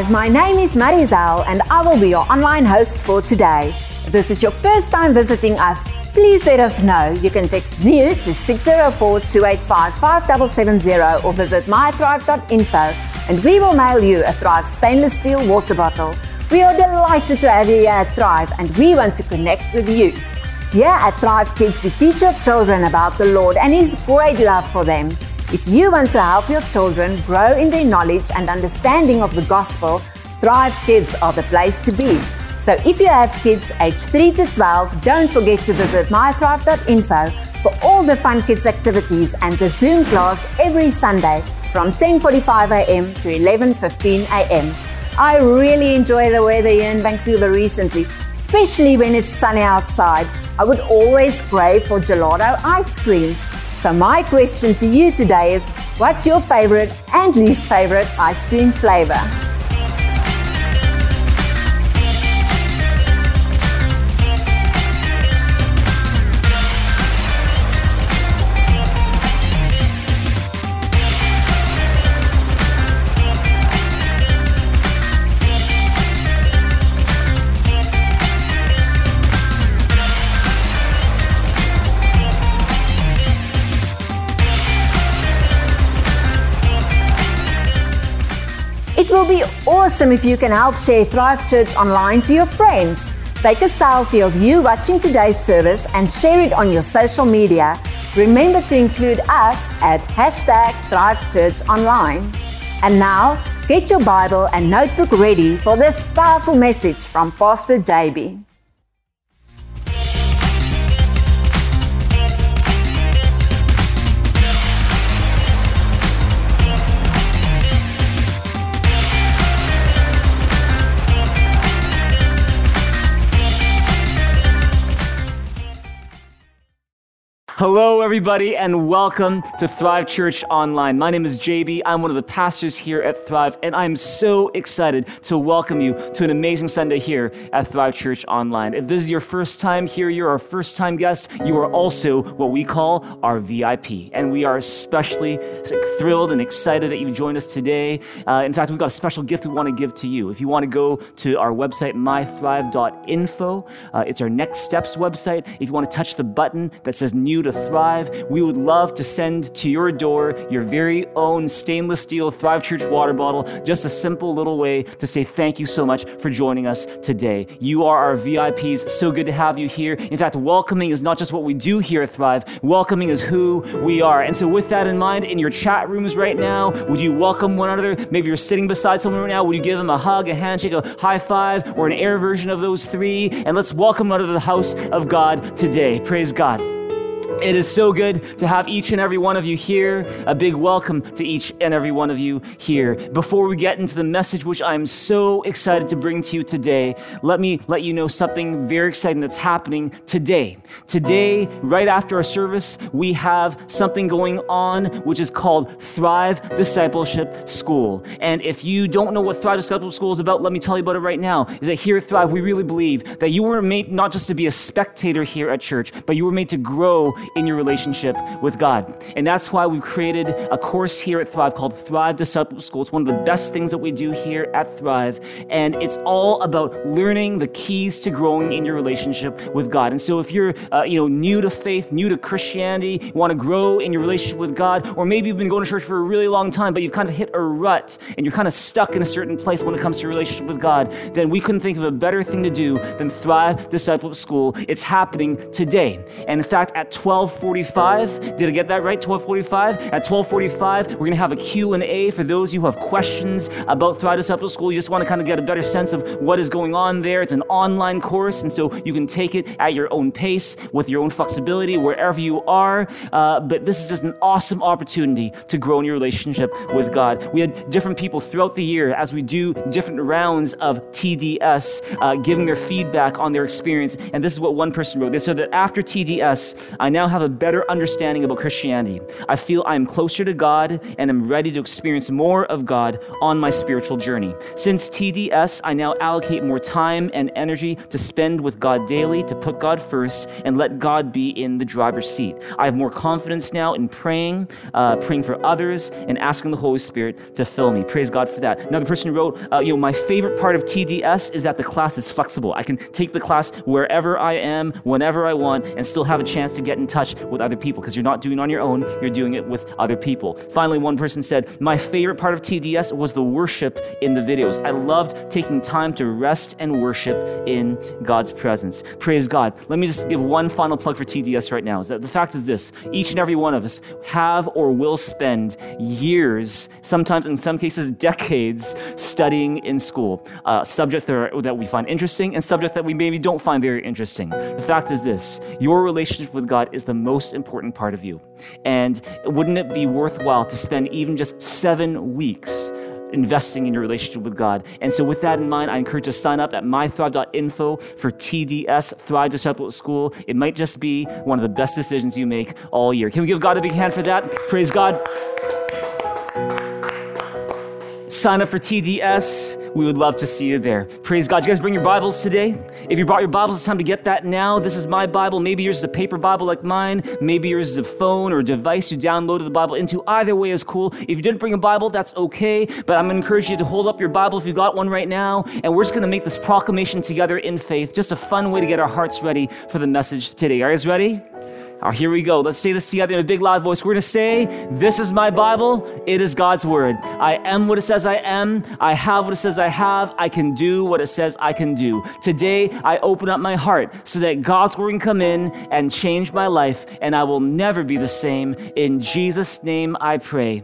Thrive. My name is Marizal and I will be your online host for today. If this is your first time visiting us, please let us know. You can text NEW to 604 285 5770 or visit mythrive.info and we will mail you a Thrive stainless steel water bottle. We are delighted to have you here at Thrive and we want to connect with you. Here at Thrive Kids, we teach your children about the Lord and His great love for them. If you want to help your children grow in their knowledge and understanding of the gospel, Thrive Kids are the place to be. So if you have kids aged 3 to 12, don't forget to visit mythrive.info for all the fun kids activities and the Zoom class every Sunday from 10:45 a.m. to 11:15 a.m. I really enjoy the weather here in Vancouver recently, especially when it's sunny outside. I would always crave for gelato ice creams. So my question to you today is what's your favorite and least favorite ice cream flavor? Be awesome if you can help share Thrive Church online to your friends. Take a selfie of you watching today's service and share it on your social media. Remember to include us at hashtag Thrive Church Online. And now, get your Bible and notebook ready for this powerful message from Pastor JB. Hello, everybody, and welcome to Thrive Church Online. My name is JB. I'm one of the pastors here at Thrive, and I'm so excited to welcome you to an amazing Sunday here at Thrive Church Online. If this is your first time here, you're our first time guest, you are also what we call our VIP. And we are especially thrilled and excited that you've joined us today. Uh, in fact, we've got a special gift we want to give to you. If you want to go to our website, mythrive.info, uh, it's our next steps website. If you want to touch the button that says new to thrive, we would love to send to your door your very own stainless steel Thrive Church water bottle. Just a simple little way to say thank you so much for joining us today. You are our VIPs. So good to have you here. In fact, welcoming is not just what we do here at Thrive, welcoming is who we are. And so, with that in mind, in your chat rooms right now, would you welcome one another? Maybe you're sitting beside someone right now. Would you give them a hug, a handshake, a high five, or an air version of those three? And let's welcome one another to the house of God today. Praise God. It is so good to have each and every one of you here. A big welcome to each and every one of you here. Before we get into the message, which I'm so excited to bring to you today, let me let you know something very exciting that's happening today. Today, right after our service, we have something going on which is called Thrive Discipleship School. And if you don't know what Thrive Discipleship School is about, let me tell you about it right now. Is that here at Thrive, we really believe that you were made not just to be a spectator here at church, but you were made to grow in your relationship with God. And that's why we've created a course here at Thrive called Thrive Discipleship School. It's one of the best things that we do here at Thrive. And it's all about learning the keys to growing in your relationship with God. And so if you're uh, you know, new to faith, new to Christianity, you want to grow in your relationship with God, or maybe you've been going to church for a really long time, but you've kind of hit a rut and you're kind of stuck in a certain place when it comes to your relationship with God, then we couldn't think of a better thing to do than Thrive Discipleship School. It's happening today. And in fact, at 12 12:45. Did I get that right? 12:45. At 12:45, we're going to have a Q&A for those who have questions about Thrive Discipleship School. You just want to kind of get a better sense of what is going on there. It's an online course, and so you can take it at your own pace with your own flexibility wherever you are. Uh, but this is just an awesome opportunity to grow in your relationship with God. We had different people throughout the year as we do different rounds of TDS, uh, giving their feedback on their experience. And this is what one person wrote. They said that after TDS, I now have a better understanding about Christianity. I feel I am closer to God and am ready to experience more of God on my spiritual journey. Since TDS, I now allocate more time and energy to spend with God daily, to put God first, and let God be in the driver's seat. I have more confidence now in praying, uh, praying for others, and asking the Holy Spirit to fill me. Praise God for that. Another person wrote, uh, you know, my favorite part of TDS is that the class is flexible. I can take the class wherever I am, whenever I want, and still have a chance to get in touch with other people because you're not doing it on your own, you're doing it with other people. Finally, one person said, My favorite part of TDS was the worship in the videos. I loved taking time to rest and worship in God's presence. Praise God. Let me just give one final plug for TDS right now. Is that the fact is this each and every one of us have or will spend years, sometimes in some cases decades, studying in school. Uh, subjects that, are, that we find interesting and subjects that we maybe don't find very interesting. The fact is this your relationship with God is the most important part of you. And wouldn't it be worthwhile to spend even just seven weeks? investing in your relationship with God. And so, with that in mind, I encourage you to sign up at mythrive.info for TDS, Thrive Disciple School. It might just be one of the best decisions you make all year. Can we give God a big hand for that? Praise God. Sign up for TDS. We would love to see you there. Praise God. You guys bring your Bibles today? If you brought your Bibles, it's time to get that now. This is my Bible. Maybe yours is a paper Bible like mine. Maybe yours is a phone or a device you downloaded the Bible into. Either way is cool. If you didn't bring a Bible, that's okay. But I'm going to encourage you to hold up your Bible if you got one right now. And we're just going to make this proclamation together in faith. Just a fun way to get our hearts ready for the message today. Are you guys ready? Right, here we go. Let's say this together in a big loud voice. We're going to say, This is my Bible. It is God's word. I am what it says I am. I have what it says I have. I can do what it says I can do. Today, I open up my heart so that God's word can come in and change my life, and I will never be the same. In Jesus' name I pray.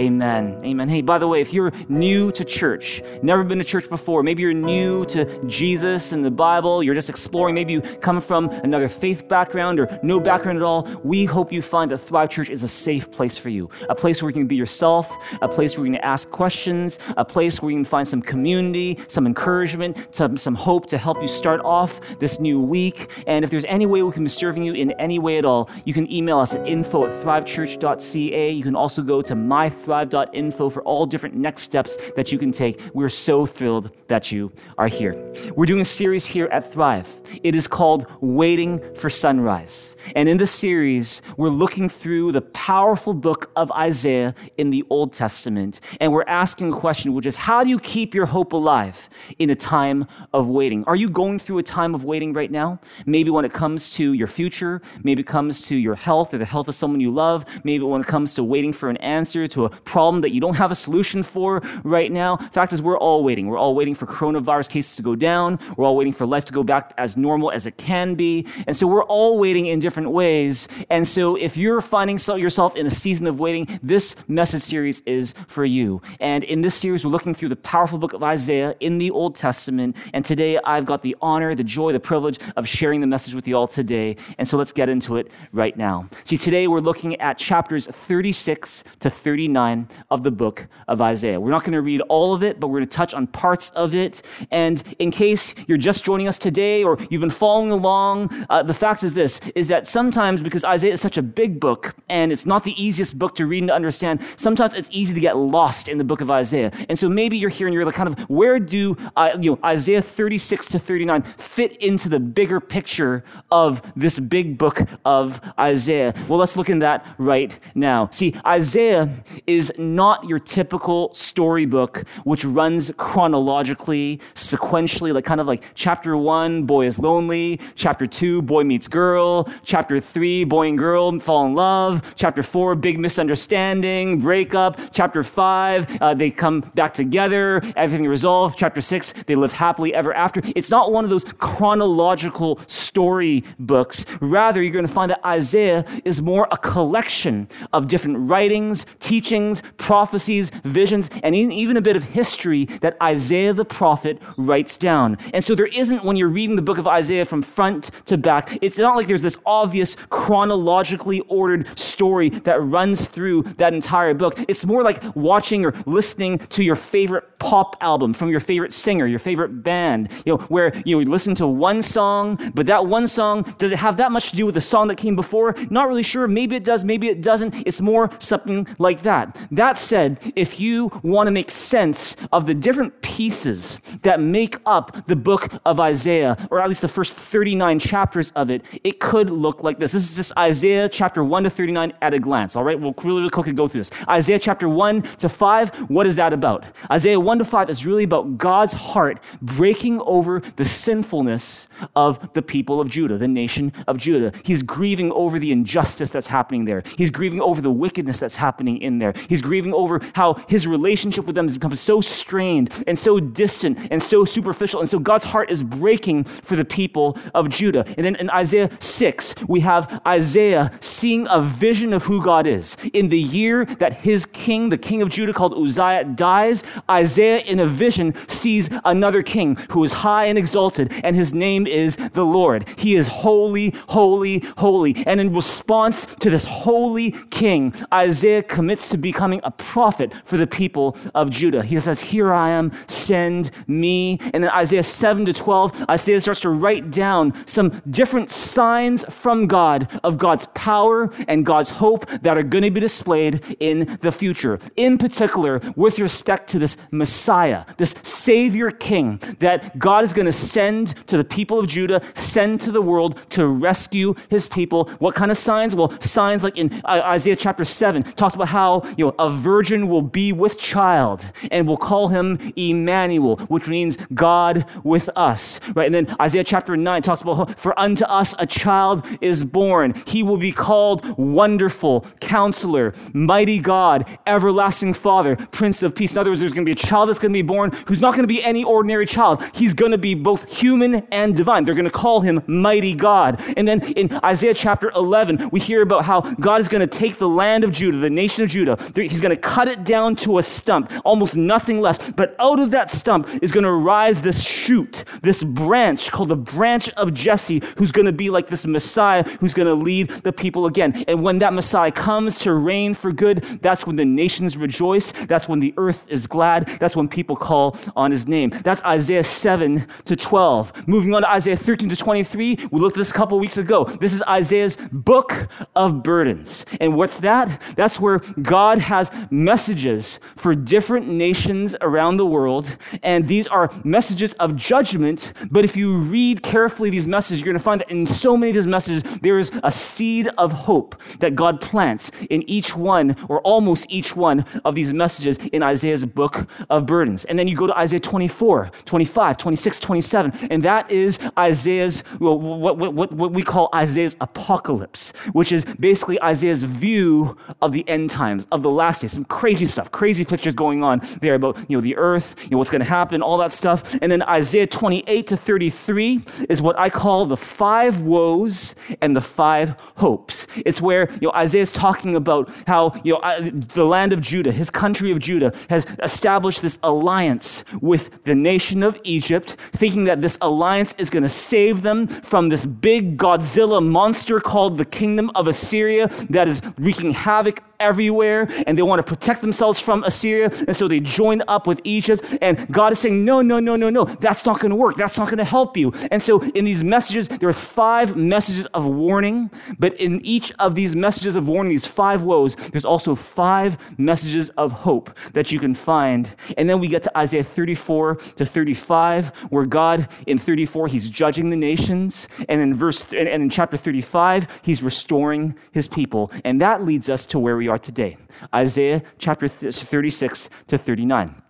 Amen. Amen. Hey, by the way, if you're new to church, never been to church before, maybe you're new to Jesus and the Bible, you're just exploring, maybe you come from another faith background or no background at all, we hope you find that Thrive Church is a safe place for you. A place where you can be yourself, a place where you can ask questions, a place where you can find some community, some encouragement, some, some hope to help you start off this new week. And if there's any way we can be serving you in any way at all, you can email us at info at thrivechurch.ca. You can also go to my thrive.info for all different next steps that you can take. We're so thrilled that you are here. We're doing a series here at Thrive. It is called Waiting for Sunrise. And in this series, we're looking through the powerful book of Isaiah in the Old Testament. And we're asking a question, which is how do you keep your hope alive in a time of waiting? Are you going through a time of waiting right now? Maybe when it comes to your future, maybe it comes to your health or the health of someone you love, maybe when it comes to waiting for an answer to a problem that you don't have a solution for right now. Fact is, we're all waiting. We're all waiting for coronavirus cases to go down. We're all waiting for life to go back as normal as it can be. And so we're all waiting in different ways. And so if you're finding yourself in a season of waiting, this message series is for you. And in this series, we're looking through the powerful book of Isaiah in the Old Testament. And today, I've got the honor, the joy, the privilege of sharing the message with you all today. And so let's get into it right now. See, today we're looking at chapters 36 to 39 9 of the book of Isaiah. We're not going to read all of it, but we're going to touch on parts of it. And in case you're just joining us today or you've been following along, uh, the fact is this, is that sometimes because Isaiah is such a big book and it's not the easiest book to read and to understand, sometimes it's easy to get lost in the book of Isaiah. And so maybe you're here and you're like kind of, where do uh, you know, Isaiah 36 to 39 fit into the bigger picture of this big book of Isaiah? Well, let's look in that right now. See, Isaiah is not your typical storybook, which runs chronologically, sequentially, like kind of like chapter one, boy is lonely, chapter two, boy meets girl, chapter three, boy and girl fall in love, chapter four, big misunderstanding, breakup, chapter five, uh, they come back together, everything resolved, chapter six, they live happily ever after. It's not one of those chronological story books. Rather, you're going to find that Isaiah is more a collection of different writings, teachings, things, prophecies, visions, and even a bit of history that Isaiah the prophet writes down. And so there isn't, when you're reading the book of Isaiah from front to back, it's not like there's this obvious chronologically ordered story that runs through that entire book. It's more like watching or listening to your favorite pop album from your favorite singer, your favorite band, you know, where you know, listen to one song, but that one song, does it have that much to do with the song that came before? Not really sure. Maybe it does, maybe it doesn't. It's more something like that. That said, if you want to make sense of the different pieces that make up the book of Isaiah, or at least the first 39 chapters of it, it could look like this. This is just Isaiah chapter 1 to 39 at a glance, all right? We'll really, really quickly go through this. Isaiah chapter 1 to 5, what is that about? Isaiah 1 to 5 is really about God's heart breaking over the sinfulness of the people of Judah, the nation of Judah. He's grieving over the injustice that's happening there. He's grieving over the wickedness that's happening in there. He's grieving over how his relationship with them has become so strained and so distant and so superficial. And so God's heart is breaking for the people of Judah. And then in Isaiah 6, we have Isaiah seeing a vision of who God is. In the year that his king, the king of Judah called Uzziah, dies, Isaiah in a vision sees another king who is high and exalted, and his name is the Lord. He is holy, holy, holy. And in response to this holy king, Isaiah commits to becoming a prophet for the people of Judah. He says, Here I am, send me. And then Isaiah 7 to 12, Isaiah starts to write down some different signs from God of God's power and God's hope that are going to be displayed in the future. In particular, with respect to this Messiah, this Savior King that God is going to send to the people of Judah, send to the world to rescue his people. What kind of signs? Well, signs like in uh, Isaiah chapter 7 talks about how, you know, a virgin will be with child and will call him Emmanuel, which means God with us, right? And then Isaiah chapter 9 talks about, for unto us a child is born. He will be called Wonderful, Counselor, Mighty God, Everlasting Father, Prince of Peace. In other words, there's going to be a child that's going to be born who's not going to be any ordinary child. He's going to be both human and divine. They're going to call him Mighty God. And then in Isaiah chapter 11, we hear about how God is going to take the land of Judah, the nation of Judah. He's going to cut it down to a stump, almost nothing left. But out of that stump is going to rise this shoot, this branch called the branch of Jesse, who's going to be like this Messiah who's going to lead the people again. And when that Messiah comes to reign for good, that's when the nations rejoice. That's when the earth is glad. That's when people call on his name. That's Isaiah 7 to 12. Moving on to Isaiah 13 to 23, we looked at this a couple weeks ago. This is Isaiah's book of burdens. And what's that? That's where God has messages for different nations around the world. And these are messages of judgment. But if you read carefully these messages, you're going to find that in so many of these messages, there is a seed of hope that God plants in each one or almost each one of these messages in Isaiah's book of burdens. And then you go to Isaiah 24, 25, 26, 27, and that is Isaiah's, well, what, what, what we call Isaiah's apocalypse, which is basically Isaiah's view of the end times, of the last days. Some crazy stuff, crazy pictures going on there about, you know, the earth, you know, what's going to happen, all that stuff. And then Isaiah 28 to 33 is what I call the five woes and the five hopes. It's where, you know, Isaiah's talking about how, you know, the land of Judah, his country of Judah, has established this alliance with the nation of Egypt, thinking that this alliance is going to save them from this big Godzilla monster called the kingdom of Assyria that is wreaking havoc everywhere and they want to protect themselves from Assyria. And so they join up with Egypt. And God is saying, no, no, no, no, no, that's not going to work. That's not going to help you. And so in these messages, there are five messages of warning. But in each of these messages of warning, these five woes, there's also five messages of hope that you can find. And then we get to Isaiah 34 to 35, where God in 34, he's judging the nations. And in verse, and in chapter 35, he's restoring his people. And that leads us to where we are today Isaiah chapter 36 to 39.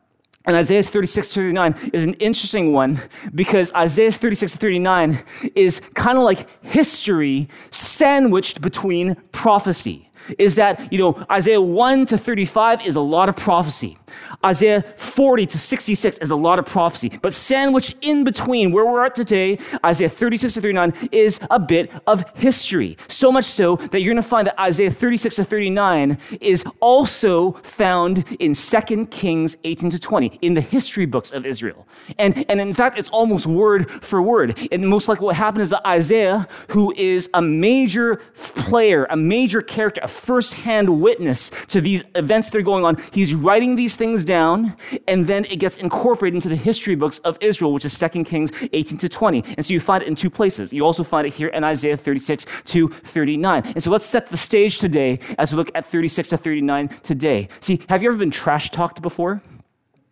And Isaiah 36 to 39 is an interesting one because Isaiah 36 to 39 is kind of like history sandwiched between prophecy is that, you know, Isaiah 1 to 35 is a lot of prophecy. Isaiah 40 to 66 is a lot of prophecy, but sandwiched in between where we're at today, Isaiah 36 to 39 is a bit of history. So much so that you're going to find that Isaiah 36 to 39 is also found in 2 Kings 18 to 20 in the history books of Israel. And, and in fact, it's almost word for word. And most likely what happened is that Isaiah, who is a major player, a major character, a first-hand witness to these events that are going on, he's writing these things down, and then it gets incorporated into the history books of Israel, which is 2 Kings 18 to 20. And so you find it in two places. You also find it here in Isaiah 36 to 39. And so let's set the stage today as we look at 36 to 39 today. See, have you ever been trash talked before?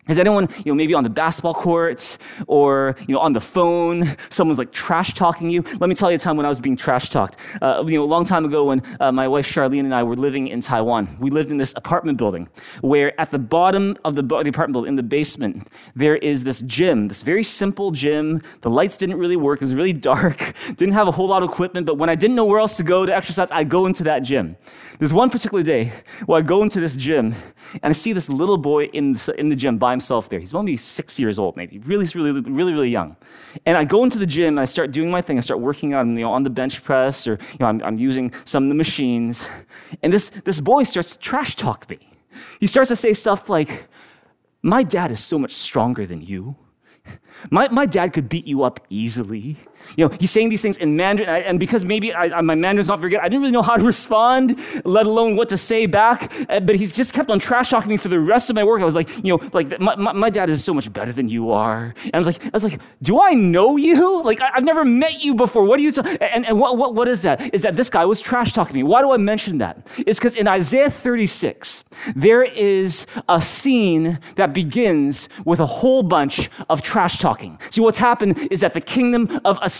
Has anyone, you know, maybe on the basketball court or, you know, on the phone, someone's like trash talking you? Let me tell you a time when I was being trash talked. Uh, you know, a long time ago when uh, my wife Charlene and I were living in Taiwan, we lived in this apartment building where at the bottom of the, the apartment building, in the basement, there is this gym, this very simple gym. The lights didn't really work. It was really dark, didn't have a whole lot of equipment, but when I didn't know where else to go to exercise, I'd go into that gym. There's one particular day where I go into this gym and I see this little boy in, in the gym by himself there. He's only six years old, maybe, really, really, really, really young. And I go into the gym and I start doing my thing. I start working on, you know, on the bench press or you know, I'm, I'm using some of the machines. And this, this boy starts to trash talk me. He starts to say stuff like, My dad is so much stronger than you. My, my dad could beat you up easily. You know, he's saying these things in Mandarin, and because maybe I, my Mandarin's not very good, I didn't really know how to respond, let alone what to say back. Uh, but he's just kept on trash talking me for the rest of my work. I was like, you know, like my, my, my, dad is so much better than you are. And I was like, I was like, do I know you? Like I, have never met you before. What do you? T-? And, and what, what, what is that? Is that this guy was trash talking me? Why do I mention that? It's because in Isaiah 36 there is a scene that begins with a whole bunch of trash talking. See, what's happened is that the kingdom of Assyria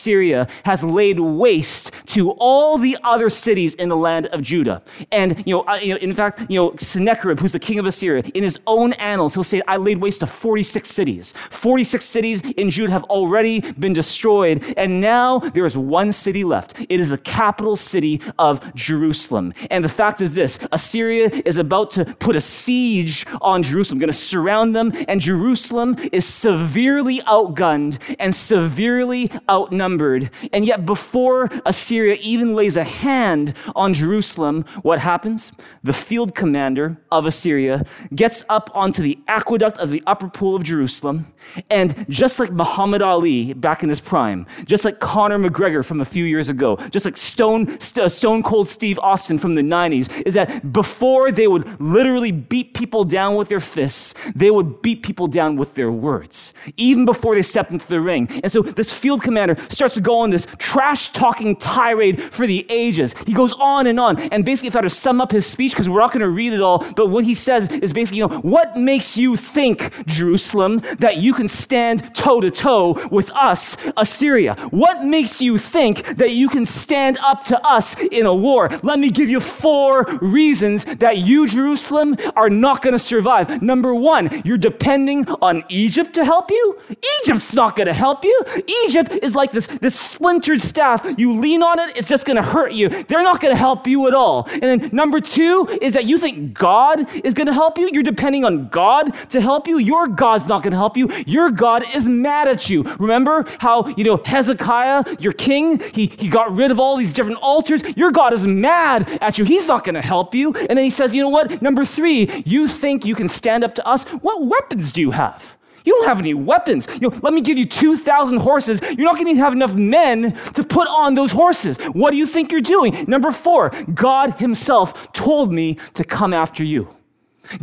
has laid waste to all the other cities in the land of Judah. And, you know, you know in fact, you know, Sennacherib, who's the king of Assyria, in his own annals, he'll say, I laid waste to 46 cities. 46 cities in Judah have already been destroyed. And now there is one city left. It is the capital city of Jerusalem. And the fact is this Assyria is about to put a siege on Jerusalem, going to surround them. And Jerusalem is severely outgunned and severely outnumbered outnumbered. And yet, before Assyria even lays a hand on Jerusalem, what happens? The field commander of Assyria gets up onto the aqueduct of the upper pool of Jerusalem. And just like Muhammad Ali back in his prime, just like Conor McGregor from a few years ago, just like Stone, uh, Stone Cold Steve Austin from the 90s, is that before they would literally beat people down with their fists, they would beat people down with their words, even before they stepped into the ring. And so this field commander starts to go on this trash talking tirade for the ages. He goes on and on. And basically, if I had to sum up his speech, because we're not going to read it all, but what he says is basically, you know, what makes you think, Jerusalem, that you can stand toe to toe with us, Assyria? What makes you think that you can stand up to us in a war? Let me give you four reasons that you, Jerusalem, are not going to survive. Number one, you're depending on Egypt to help you. Egypt's not going to help you. Egypt is like this, this splintered staff. You lean on it, it's just going to hurt you. They're not going to help you at all. And then number two is that you think God is going to help you. You're depending on God to help you. Your God's not going to help you. Your God is mad at you. Remember how, you know, Hezekiah, your king, he, he got rid of all these different altars. Your God is mad at you. He's not going to help you. And then he says, you know what? Number three, you think you can stand up to us. What weapons do you have? You don't have any weapons. You know, let me give you 2,000 horses. You're not going to have enough men to put on those horses. What do you think you're doing? Number four, God Himself told me to come after you.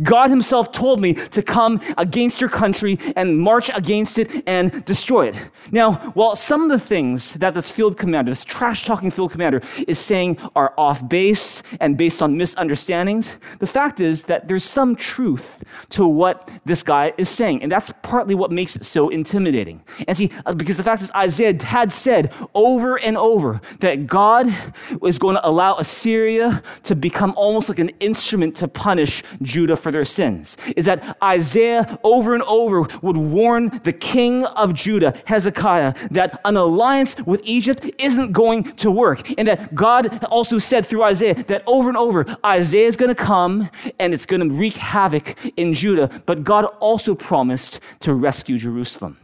God Himself told me to come against your country and march against it and destroy it. Now, while some of the things that this field commander, this trash talking field commander, is saying are off base and based on misunderstandings, the fact is that there's some truth to what this guy is saying. And that's partly what makes it so intimidating. And see, uh, because the fact is, Isaiah had said over and over that God was going to allow Assyria to become almost like an instrument to punish Judah for their sins is that Isaiah over and over would warn the king of Judah, Hezekiah, that an alliance with Egypt isn't going to work. And that God also said through Isaiah that over and over, Isaiah is going to come and it's going to wreak havoc in Judah. But God also promised to rescue Jerusalem.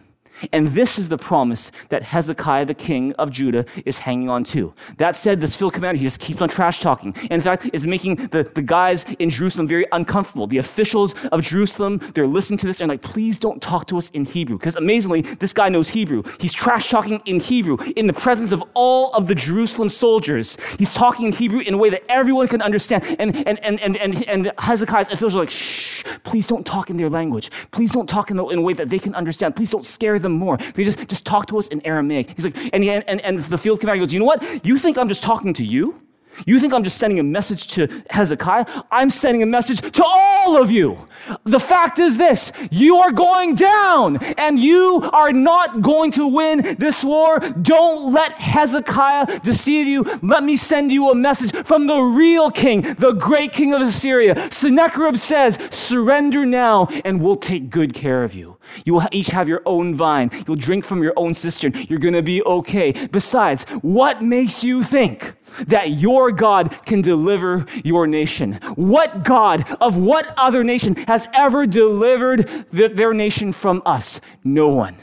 And this is the promise that Hezekiah, the king of Judah, is hanging on to. That said, this field commander, he just keeps on trash talking. And in fact, is making the, the guys in Jerusalem very uncomfortable. The officials of Jerusalem, they're listening to this and like, please don't talk to us in Hebrew. Because amazingly, this guy knows Hebrew. He's trash talking in Hebrew in the presence of all of the Jerusalem soldiers. He's talking in Hebrew in a way that everyone can understand. And, and, and, and, and, and Hezekiah's officials are like, shh, please don't talk in their language. Please don't talk in, the, in a way that they can understand. Please don't scare them more. They just, just talk to us in Aramaic. He's like, and, he, and, and the field commander goes, you know what? You think I'm just talking to you? You think I'm just sending a message to Hezekiah? I'm sending a message to all of you. The fact is this you are going down and you are not going to win this war. Don't let Hezekiah deceive you. Let me send you a message from the real king, the great king of Assyria. Sennacherib says, Surrender now and we'll take good care of you. You will each have your own vine. You'll drink from your own cistern. You're going to be okay. Besides, what makes you think that your God can deliver your nation? What God of what other nation has ever delivered the, their nation from us? No one.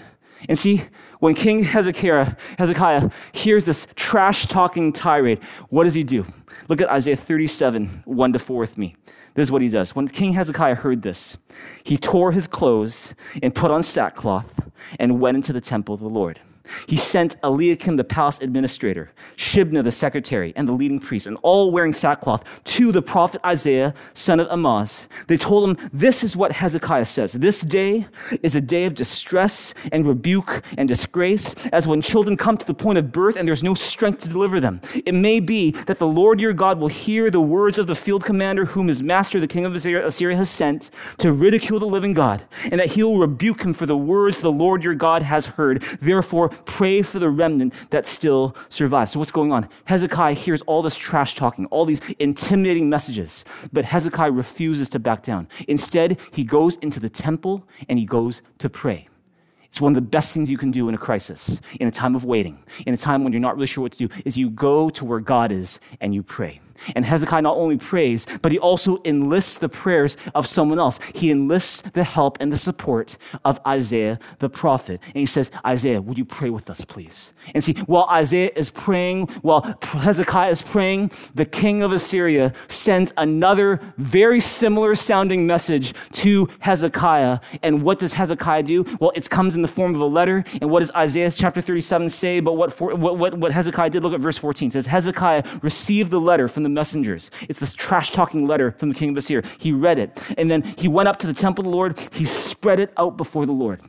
And see, when King Hezekiah, Hezekiah hears this trash talking tirade, what does he do? Look at Isaiah 37, 1 to 4 with me. This is what he does. When King Hezekiah heard this, he tore his clothes and put on sackcloth and went into the temple of the Lord. He sent Eliakim, the palace administrator, Shebna, the secretary, and the leading priest, and all wearing sackcloth, to the prophet Isaiah, son of Amoz. They told him, This is what Hezekiah says. This day is a day of distress and rebuke and disgrace, as when children come to the point of birth and there's no strength to deliver them. It may be that the Lord your God will hear the words of the field commander, whom his master, the king of Assyria, has sent to ridicule the living God, and that he will rebuke him for the words the Lord your God has heard. Therefore, pray for the remnant that still survives. So, what's going on? Hezekiah hears all this trash talking, all these intimidating messages, but Hezekiah refuses to back down. Instead, he goes into the temple and he goes to pray. It's one of the best things you can do in a crisis, in a time of waiting, in a time when you're not really sure what to do, is you go to where God is and you pray. And Hezekiah not only prays, but he also enlists the prayers of someone else. He enlists the help and the support of Isaiah the prophet. And he says, Isaiah, would you pray with us, please? And see, while Isaiah is praying, while Hezekiah is praying, the king of Assyria sends another very similar sounding message to Hezekiah. And what does Hezekiah do? Well, it comes in the form of a letter. And what does Isaiah chapter 37 say But what, for, what, what, what Hezekiah did? Look at verse 14. It says, Hezekiah received the letter from the messengers. It's this trash talking letter from the king of Assyria. He read it. And then he went up to the temple of the Lord. He spread it out before the Lord.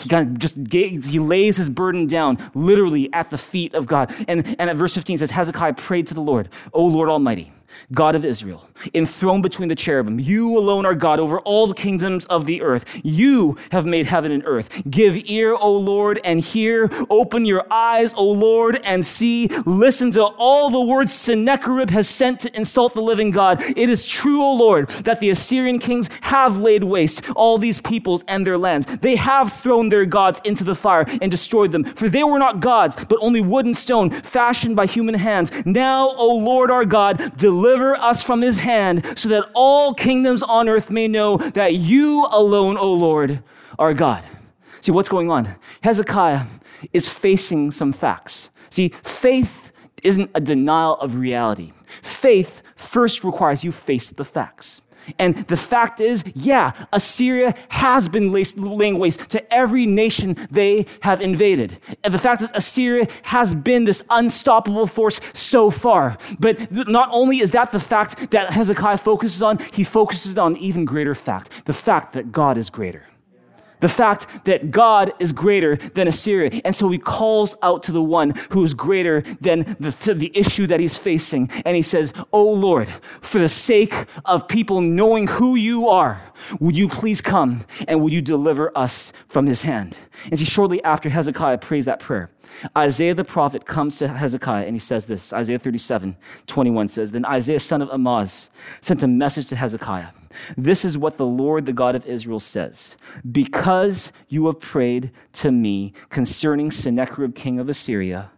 He kind of just gave, he lays his burden down literally at the feet of God. And, and at verse 15 says, Hezekiah prayed to the Lord, O Lord Almighty God of Israel, enthroned between the cherubim. You alone are God over all the kingdoms of the earth. You have made heaven and earth. Give ear, O Lord, and hear. Open your eyes, O Lord, and see. Listen to all the words Sennacherib has sent to insult the living God. It is true, O Lord, that the Assyrian kings have laid waste all these peoples and their lands. They have thrown their gods into the fire and destroyed them, for they were not gods, but only wood and stone fashioned by human hands. Now, O Lord our God, deliver deliver us from his hand, so that all kingdoms on earth may know that you alone, O Lord, are God. See, what's going on? Hezekiah is facing some facts. See, faith isn't a denial of reality. Faith first requires you face the facts. And the fact is, yeah, Assyria has been laying waste to every nation they have invaded. And the fact is, Assyria has been this unstoppable force so far. But not only is that the fact that Hezekiah focuses on, he focuses on an even greater fact the fact that God is greater the fact that God is greater than Assyria. And so he calls out to the one who is greater than the, the issue that he's facing. And he says, Oh Lord, for the sake of people knowing who you are, would you please come and would you deliver us from his hand? And see, shortly after Hezekiah prays that prayer, Isaiah the prophet comes to Hezekiah and he says this Isaiah 37 21 says, Then Isaiah, son of Amoz, sent a message to Hezekiah. This is what the Lord, the God of Israel, says Because you have prayed to me concerning Sennacherib, king of Assyria,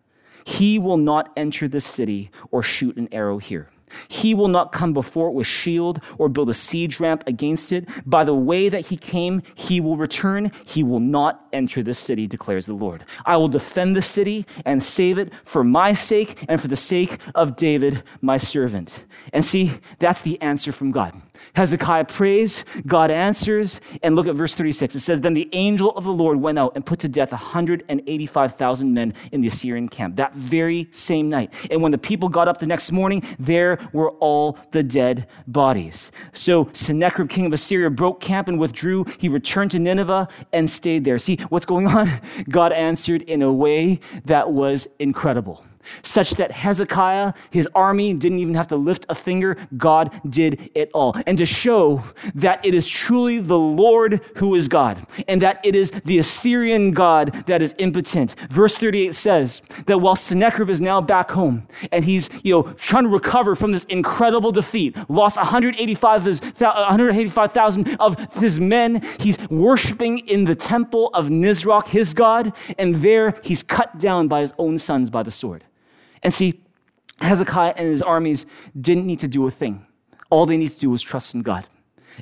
he will not enter the city or shoot an arrow here. He will not come before it with shield or build a siege ramp against it. By the way that he came, he will return. He will not enter the city, declares the Lord. I will defend the city and save it for my sake and for the sake of David, my servant. And see, that's the answer from God. Hezekiah prays, God answers, and look at verse 36. It says, Then the angel of the Lord went out and put to death 185,000 men in the Assyrian camp that very same night. And when the people got up the next morning, there were all the dead bodies. So Sennacherib, king of Assyria, broke camp and withdrew. He returned to Nineveh and stayed there. See what's going on? God answered in a way that was incredible such that Hezekiah, his army, didn't even have to lift a finger. God did it all. And to show that it is truly the Lord who is God, and that it is the Assyrian God that is impotent. Verse 38 says that while Sennacherib is now back home and he's you know trying to recover from this incredible defeat, lost 185,000 uh, of his men, he's worshiping in the temple of Nisroch, his God, and there he's cut down by his own sons by the sword. And see, Hezekiah and his armies didn't need to do a thing. All they need to do was trust in God.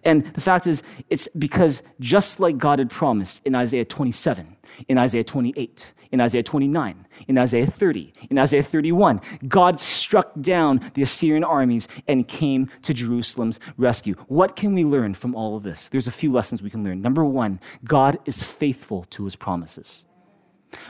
And the fact is, it's because just like God had promised in Isaiah 27, in Isaiah 28, in Isaiah 29, in Isaiah 30, in Isaiah 31, God struck down the Assyrian armies and came to Jerusalem's rescue. What can we learn from all of this? There's a few lessons we can learn. Number one, God is faithful to his promises.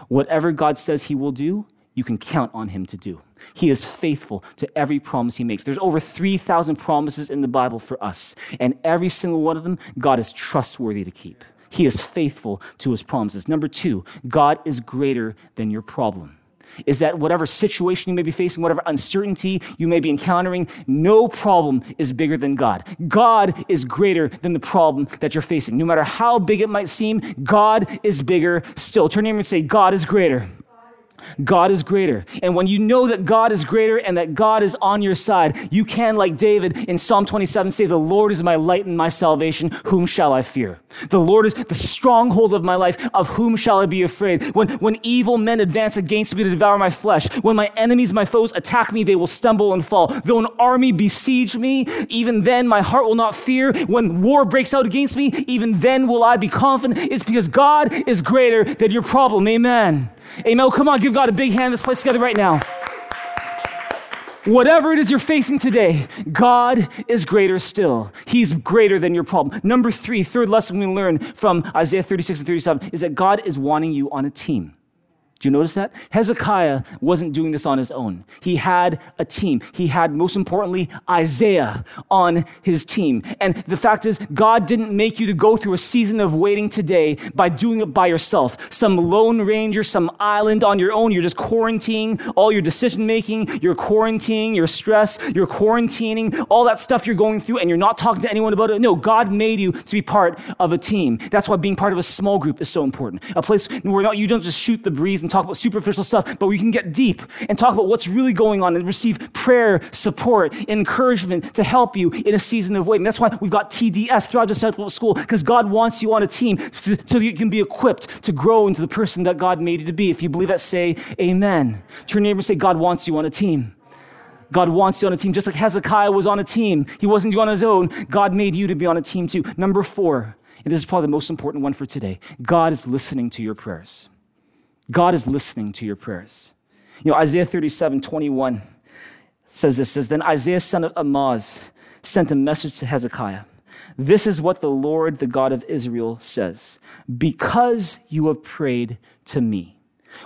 Whatever God says he will do, you can count on him to do. He is faithful to every promise he makes. There's over 3,000 promises in the Bible for us, and every single one of them, God is trustworthy to keep. He is faithful to his promises. Number two, God is greater than your problem. Is that whatever situation you may be facing, whatever uncertainty you may be encountering, no problem is bigger than God. God is greater than the problem that you're facing. No matter how big it might seem, God is bigger still. Turn to him and say, God is greater. God is greater. And when you know that God is greater and that God is on your side, you can, like David in Psalm 27, say, The Lord is my light and my salvation. Whom shall I fear? The Lord is the stronghold of my life. Of whom shall I be afraid? When, when evil men advance against me to devour my flesh, when my enemies, my foes attack me, they will stumble and fall. Though an army besiege me, even then my heart will not fear. When war breaks out against me, even then will I be confident. It's because God is greater than your problem. Amen. Amen. Come on, give God a big hand. Let's play together right now. Whatever it is you're facing today, God is greater still. He's greater than your problem. Number three, third lesson we learn from Isaiah 36 and 37 is that God is wanting you on a team. Do you notice that? Hezekiah wasn't doing this on his own. He had a team. He had, most importantly, Isaiah on his team. And the fact is, God didn't make you to go through a season of waiting today by doing it by yourself. Some lone ranger, some island on your own. You're just quarantining all your decision making. You're quarantining your stress. You're quarantining all that stuff you're going through, and you're not talking to anyone about it. No, God made you to be part of a team. That's why being part of a small group is so important. A place where not, you don't just shoot the breeze and and talk about superficial stuff, but we can get deep and talk about what's really going on and receive prayer, support, encouragement to help you in a season of waiting. That's why we've got TDS Thrive Discipleship School, because God wants you on a team so you can be equipped to grow into the person that God made you to be. If you believe that, say amen. Turn your neighbor and say, God wants you on a team. God wants you on a team, just like Hezekiah was on a team. He wasn't on his own. God made you to be on a team too. Number four, and this is probably the most important one for today God is listening to your prayers. God is listening to your prayers. You know, Isaiah 37 21 says this says, Then Isaiah, son of Amoz, sent a message to Hezekiah. This is what the Lord, the God of Israel, says Because you have prayed to me.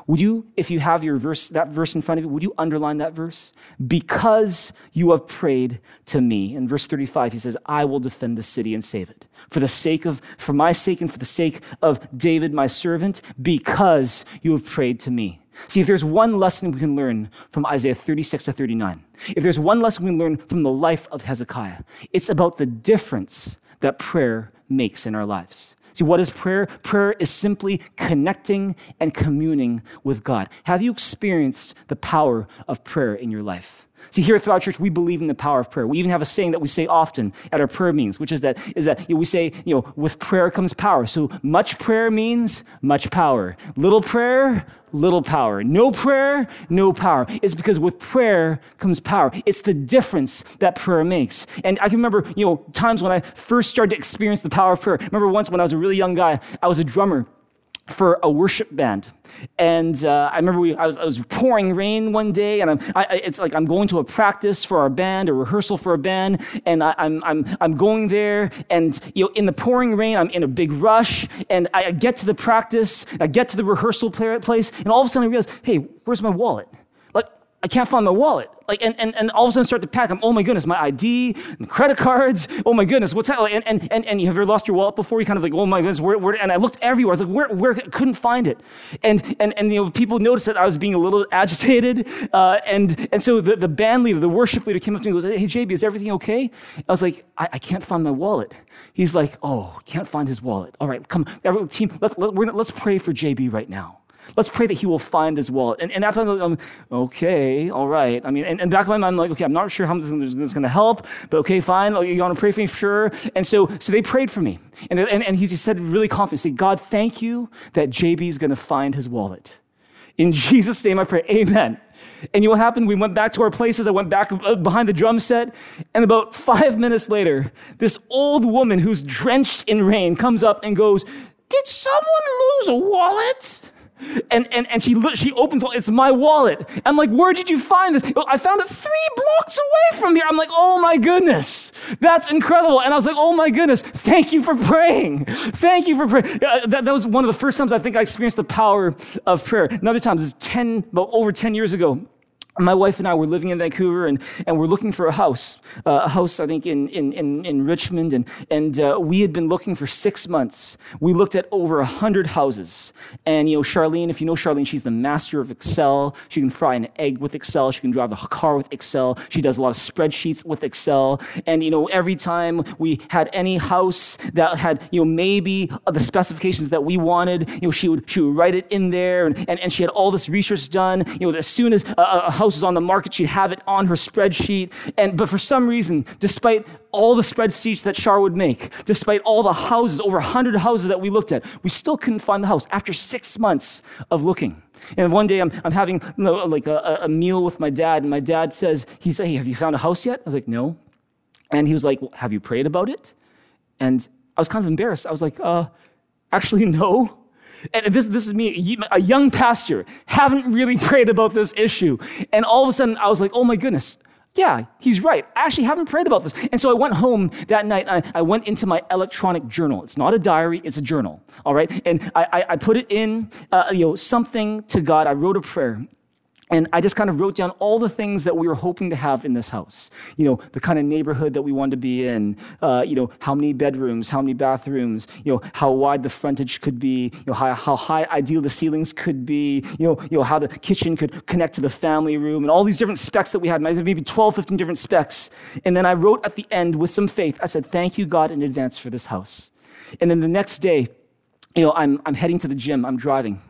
Would you, if you have your verse, that verse in front of you, would you underline that verse? Because you have prayed to me. In verse 35, he says, I will defend the city and save it for the sake of, for my sake and for the sake of David, my servant, because you have prayed to me. See, if there's one lesson we can learn from Isaiah 36 to 39, if there's one lesson we can learn from the life of Hezekiah, it's about the difference that prayer makes in our lives. See, what is prayer? Prayer is simply connecting and communing with God. Have you experienced the power of prayer in your life? See, here Thrive Church, we believe in the power of prayer. We even have a saying that we say often at our prayer meetings, which is that, is that you know, we say, you know, with prayer comes power. So much prayer means much power. Little prayer, little power. No prayer, no power. It's because with prayer comes power. It's the difference that prayer makes. And I can remember, you know, times when I first started to experience the power of prayer. I remember once when I was a really young guy, I was a drummer for a worship band. And uh, I remember we, I, was, I was pouring rain one day, and I'm, I, it's like I'm going to a practice for our band, a rehearsal for a band, and I, am I'm, I'm, I'm going there, and you know, in the pouring rain, I'm in a big rush, and I get to the practice, I get to the rehearsal place, and all of a sudden I realize, hey, where's my wallet? I can't find my wallet like, and, and, and all of a sudden start to pack. I'm, oh my goodness, my ID, credit cards. Oh my goodness, what's happening? And, and, and, and you have ever lost your wallet before? You kind of like, oh my goodness, where, where? And I looked everywhere. I was like, where, where? Couldn't find it. And, and, and you know, people noticed that I was being a little agitated. Uh, and, and so the, the band leader, the worship leader came up to me and goes, hey, JB, is everything okay? I was like, I, I can't find my wallet. He's like, oh, can't find his wallet. All right, come, everyone, team, let's, let, us let's pray for JB right now. Let's pray that he will find his wallet. And, and after I'm like, okay, all right. I mean, and, and back of my mind, I'm like, okay, I'm not sure how this is going to help, but okay, fine. You want to pray for me? Sure. And so, so they prayed for me. And, and, and he said really confidently, God, thank you that JB is going to find his wallet. In Jesus' name I pray, amen. And you know what happened? We went back to our places. I went back uh, behind the drum set. And about five minutes later, this old woman who's drenched in rain comes up and goes, Did someone lose a wallet? And, and, and she, she opens, it's my wallet. I'm like, where did you find this? I found it three blocks away from here. I'm like, oh my goodness, that's incredible. And I was like, oh my goodness, thank you for praying. Thank you for praying. Uh, that, that was one of the first times I think I experienced the power of prayer. Another time, this is 10, about over 10 years ago my wife and I were living in Vancouver and, and we're looking for a house, uh, a house, I think, in, in, in, in Richmond. And, and uh, we had been looking for six months. We looked at over 100 houses. And, you know, Charlene, if you know Charlene, she's the master of Excel. She can fry an egg with Excel. She can drive a car with Excel. She does a lot of spreadsheets with Excel. And, you know, every time we had any house that had, you know, maybe the specifications that we wanted, you know, she would, she would write it in there. And, and, and she had all this research done. You know, as soon as a, a house is on the market, she'd have it on her spreadsheet. And, but for some reason, despite all the spreadsheets that Shar would make, despite all the houses, over 100 houses that we looked at, we still couldn't find the house after six months of looking. And one day I'm, I'm having you know, like a, a, meal with my dad, and my dad says, he said, hey, have you found a house yet? I was like, no. And he was like, well, have you prayed about it? And I was kind of embarrassed. I was like, uh, actually, no. And this, this is me, a young pastor, haven't really prayed about this issue. And all of a sudden, I was like, oh my goodness, yeah, he's right. I actually haven't prayed about this. And so I went home that night. I, I, went into my electronic journal. It's not a diary, it's a journal. All right. And I, I, I put it in, uh, you know, something to God. I wrote a prayer. And I just kind of wrote down all the things that we were hoping to have in this house. You know, the kind of neighborhood that we wanted to be in. Uh, you know, how many bedrooms, how many bathrooms. You know, how wide the frontage could be. You know, how, how high ideal the ceilings could be. You know, you know, how the kitchen could connect to the family room, and all these different specs that we had. Maybe 12, 15 different specs. And then I wrote at the end with some faith. I said, "Thank you, God, in advance for this house." And then the next day, you know, I'm I'm heading to the gym. I'm driving,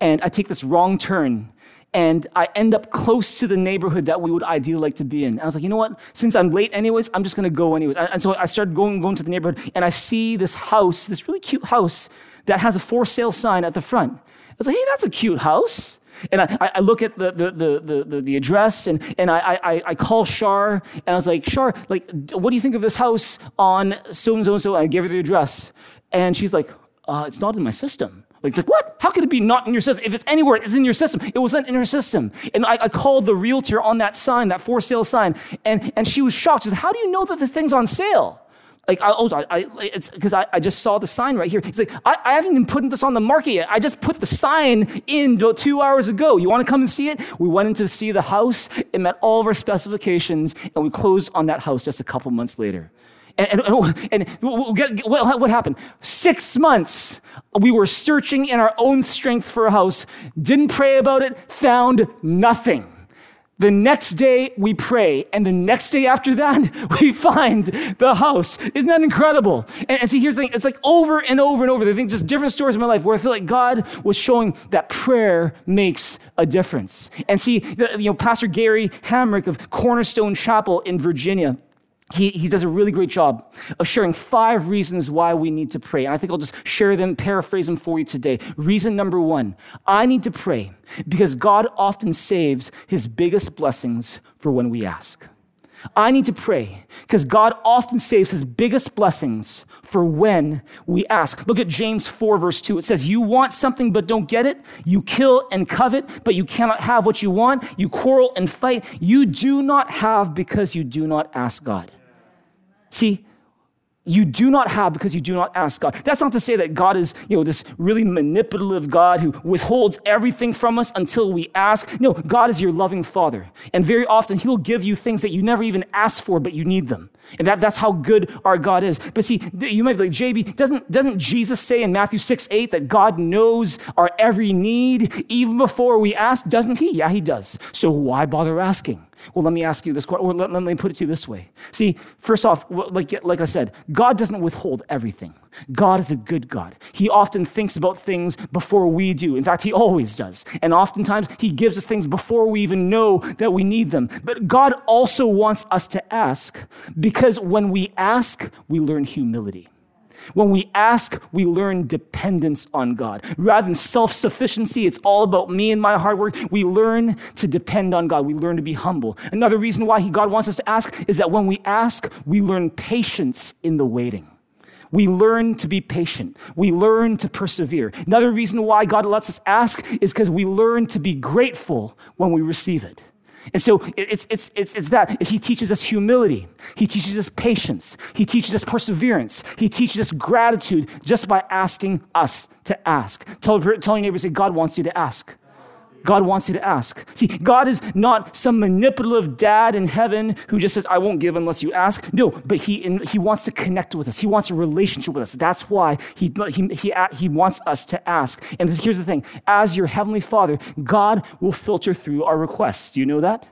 and I take this wrong turn and I end up close to the neighborhood that we would ideally like to be in. And I was like, you know what? Since I'm late anyways, I'm just gonna go anyways. And so I started going, going to the neighborhood, and I see this house, this really cute house that has a for sale sign at the front. I was like, hey, that's a cute house. And I, I look at the, the, the, the, the address and, and I, I, I call Shar and I was like, Shar, like, what do you think of this house on so and so and so? I gave her the address. And she's like, uh, it's not in my system. Like, it's like, what? How could it be not in your system? If it's anywhere, it's in your system. It wasn't in her system. And I, I called the realtor on that sign, that for sale sign, and, and she was shocked. She said, How do you know that this thing's on sale? Like, I, oh, I, it's because I, I just saw the sign right here. He's like, I, I haven't even put this on the market yet. I just put the sign in two hours ago. You want to come and see it? We went in to see the house. It met all of our specifications, and we closed on that house just a couple months later. And, and, and what happened? Six months, we were searching in our own strength for a house, didn't pray about it, found nothing. The next day we pray, and the next day after that, we find the house. Isn't that incredible? And, and, see, here's the thing it's like over and over and over. I think just different stories in my life where I feel like God was showing that prayer makes a difference. And see, the, you know, Pastor Gary Hamrick of Cornerstone Chapel in Virginia, he, he does a really great job of sharing five reasons why we need to pray. And I think I'll just share them, paraphrase them for you today. Reason number one I need to pray because God often saves his biggest blessings for when we ask. I need to pray because God often saves his biggest blessings for when we ask. Look at James 4, verse 2. It says, You want something but don't get it. You kill and covet, but you cannot have what you want. You quarrel and fight. You do not have because you do not ask God. See, you do not have because you do not ask God. That's not to say that God is, you know, this really manipulative God who withholds everything from us until we ask. No, God is your loving Father. And very often He'll give you things that you never even asked for, but you need them. And that, that's how good our God is. But see, you might be like, JB, doesn't, doesn't Jesus say in Matthew 6, 8 that God knows our every need even before we ask? Doesn't He? Yeah, He does. So why bother asking? Well, let me ask you this question, let, let, me put it to you this way. See, first off, like, like I said, God doesn't withhold everything. God is a good God. He often thinks about things before we do. In fact, He always does. And oftentimes, He gives us things before we even know that we need them. But God also wants us to ask because when we ask, we learn humility. When we ask, we learn dependence on God. Rather than self sufficiency, it's all about me and my hard work. We learn to depend on God. We learn to be humble. Another reason why God wants us to ask is that when we ask, we learn patience in the waiting. We learn to be patient. We learn to persevere. Another reason why God lets us ask is because we learn to be grateful when we receive it. And so it's, it's, it's, it's he teaches us humility. He teaches us patience. He teaches us perseverance. He teaches us gratitude just by asking us to ask. Tell, tell your neighbor, say, God wants you to ask. God wants you to ask. See, God is not some manipulative dad in heaven who just says, I won't give unless you ask. No, but He, he wants to connect with us. He wants a relationship with us. That's why he, he, he, he wants us to ask. And here's the thing as your Heavenly Father, God will filter through our requests. Do you know that?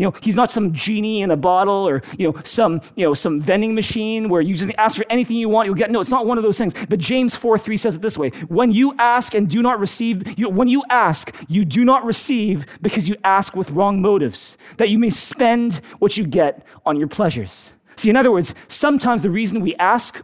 You know, he's not some genie in a bottle or, you know, some, you know, some vending machine where you just ask for anything you want, you'll get. No, it's not one of those things. But James 4 3 says it this way When you ask and do not receive, you, when you ask, you do not receive because you ask with wrong motives, that you may spend what you get on your pleasures. See, in other words, sometimes the reason we ask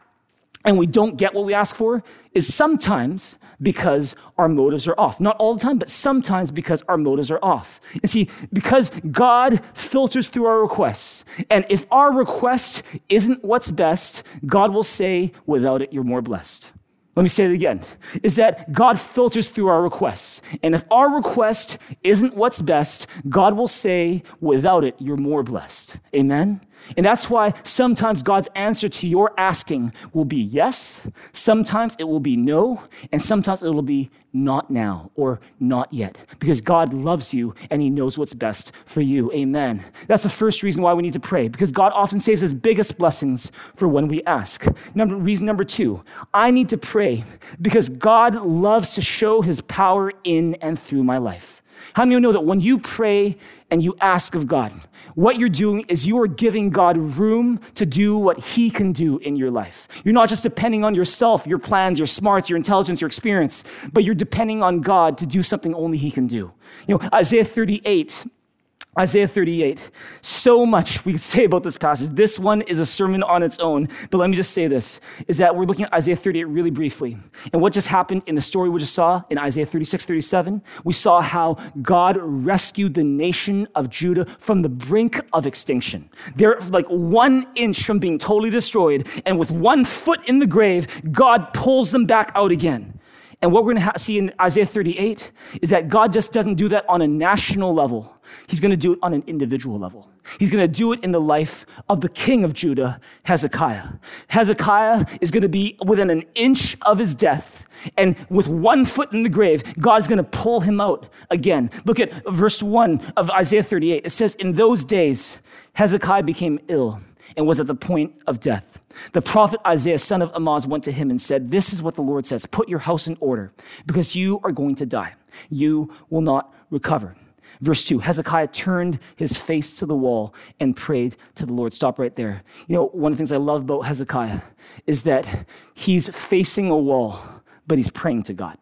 and we don't get what we ask for is sometimes because our motives are off. Not all the time, but sometimes because our motives are off. And see, because God filters through our requests, and if our request isn't what's best, God will say, without it, you're more blessed. Let me say it again is that God filters through our requests. And if our request isn't what's best, God will say, without it, you're more blessed. Amen? And that's why sometimes God's answer to your asking will be yes, sometimes it will be no, and sometimes it will be not now or not yet, because God loves you and He knows what's best for you. Amen. That's the first reason why we need to pray, because God often saves His biggest blessings for when we ask. Number, reason number two, I need to pray because God loves to show His power in and through my life. How many of you know that when you pray and you ask of God, what you're doing is you are giving God room to do what He can do in your life. You're not just depending on yourself, your plans, your smarts, your intelligence, your experience, but you're depending on God to do something only He can do. You know, Isaiah 38 Isaiah 38. So much we could say about this passage. This one is a sermon on its own. But let me just say this is that we're looking at Isaiah 38 really briefly. And what just happened in the story we just saw in Isaiah 36, 37, we saw how God rescued the nation of Judah from the brink of extinction. They're like one inch from being totally destroyed. And with one foot in the grave, God pulls them back out again. And what we're going to see in Isaiah 38 is that God just doesn't do that on a national level. He's going to do it on an individual level. He's going to do it in the life of the king of Judah, Hezekiah. Hezekiah is going to be within an inch of his death. And with one foot in the grave, God's going to pull him out again. Look at verse 1 of Isaiah 38. It says, In those days, Hezekiah became ill and was at the point of death. The prophet Isaiah, son of Amoz, went to him and said, This is what the Lord says Put your house in order, because you are going to die. You will not recover. Verse 2 Hezekiah turned his face to the wall and prayed to the Lord. Stop right there. You know, one of the things I love about Hezekiah is that he's facing a wall, but he's praying to God.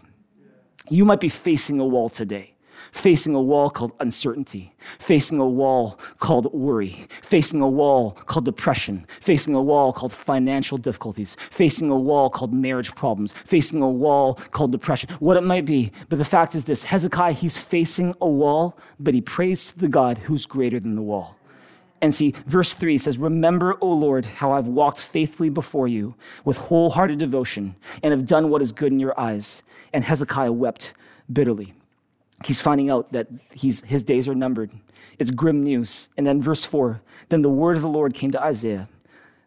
You might be facing a wall today facing a wall called uncertainty, facing a wall called worry, facing a wall called depression, facing a wall called financial difficulties, facing a wall called marriage problems, facing a wall called depression, what it might be. But the fact is this Hezekiah, he's facing a wall, but he prays to the God who's greater than the wall. And see, verse 3 says, Remember, O Lord, how I've walked faithfully before you with wholehearted devotion and have done what is good in your eyes. And Hezekiah wept bitterly he's finding out that he's, his days are numbered. It's grim news. And then verse 4 Then the word of the Lord came to Isaiah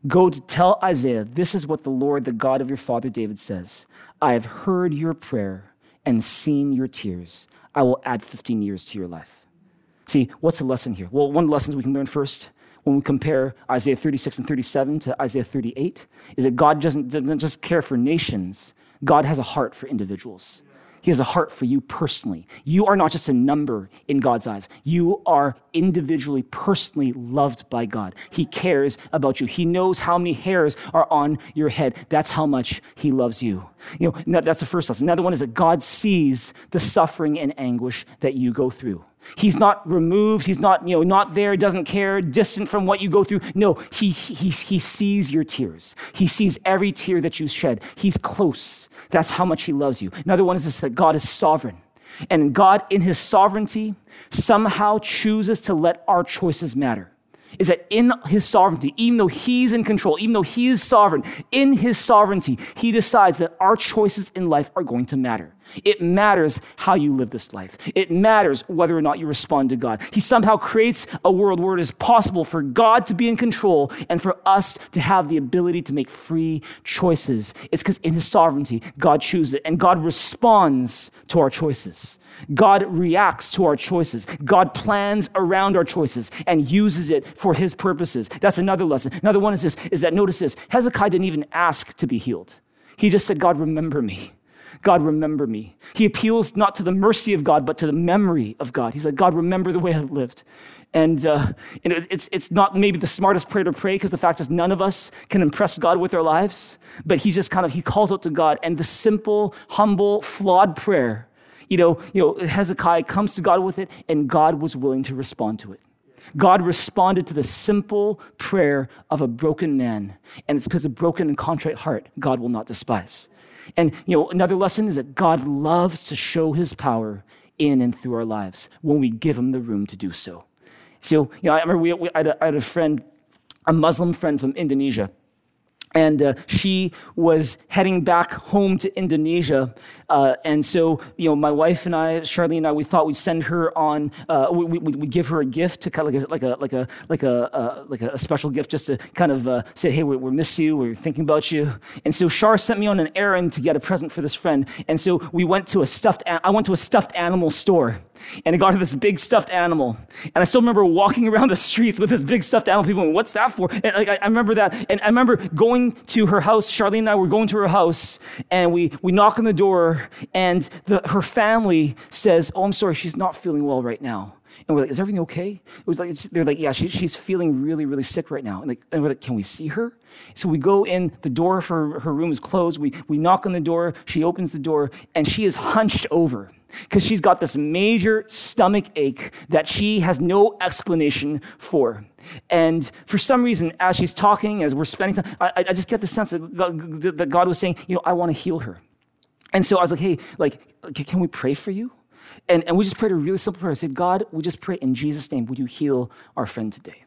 Go to tell Isaiah, this is what the Lord, the God of your father David says I have heard your prayer and seen your tears. I will add 15 years to your life. See, what's the lesson here? Well, one of the lessons we can learn first when we compare Isaiah 36 and 37 to Isaiah 38 is that God doesn't, doesn't just care for nations, God has a heart for individuals. He has a heart for you personally. You are not just a number in God's eyes. You are individually, personally loved by God. He cares about you. He knows how many hairs are on your head. That's how much He loves you. You know, that's the first lesson. Another one is that God sees the suffering and anguish that you go through. He's not removed. He's not, you know, not there, doesn't care, distant from what you go through. No, he, he, he sees your tears. He sees every tear that you shed. He's close. That's how much he loves you. Another one is this that God is sovereign. And God, in his sovereignty, somehow chooses to let our choices matter is that in his sovereignty, even though he's in control, even though he is sovereign, in his sovereignty, he decides that our choices in life are going to matter. It matters how you live this life. It matters whether or not you respond to God. He somehow creates a world where it is possible for God to be in control and for us to have the ability to make free choices. It's because in his sovereignty, God chooses it and God responds to our choices. God reacts to our choices. God plans around our choices and uses it for his purposes. That's another lesson. Another one is this is that notice this Hezekiah didn't even ask to be healed. He just said, God, remember me. God, remember me. He appeals not to the mercy of God, but to the memory of God. He said, God, remember the way I lived. And, uh, and it's, it's not maybe the smartest prayer to pray because the fact is none of us can impress God with our lives. But he just kind of, he calls out to God. And the simple, humble, flawed prayer you know, you know, Hezekiah comes to God with it, and God was willing to respond to it. God responded to the simple prayer of a broken man, and it's because a broken and contrite heart God will not despise. And you know, another lesson is that God loves to show his power in and through our lives when we give him the room to do so. So, you know, I remember we, we I, had a, I had a friend, a Muslim friend from Indonesia, and uh, she was heading back home to Indonesia. Uh, and so, you know, my wife and I, Charlene and I, we thought we'd send her on, uh, we, would we, give her a gift to kind of like a, like a, like a, like a, uh, like a special gift just to kind of uh, say, hey, we, we miss you, we're thinking about you. And so Char sent me on an errand to get a present for this friend. And so we went to a stuffed, I went to a stuffed animal store and it got her this big stuffed animal. And I still remember walking around the streets with this big stuffed animal. People went, what's that for? And like, I, I remember that. And I remember going to her house. Charlene and I were going to her house and we, we knock on the door and the, her family says, oh, I'm sorry, she's not feeling well right now. And we're like, is everything okay? It was like, they're like, yeah, she, she's feeling really, really sick right now. And, like, and we're like, can we see her? So we go in, the door for her room is closed. We, we knock on the door, she opens the door, and she is hunched over because she's got this major stomach ache that she has no explanation for. And for some reason, as she's talking, as we're spending time, I, I just get the sense that God, that God was saying, you know, I want to heal her. And so I was like, hey, like, can we pray for you? And, and we just prayed a really simple prayer. I said, God, we just pray in Jesus' name, would you heal our friend today?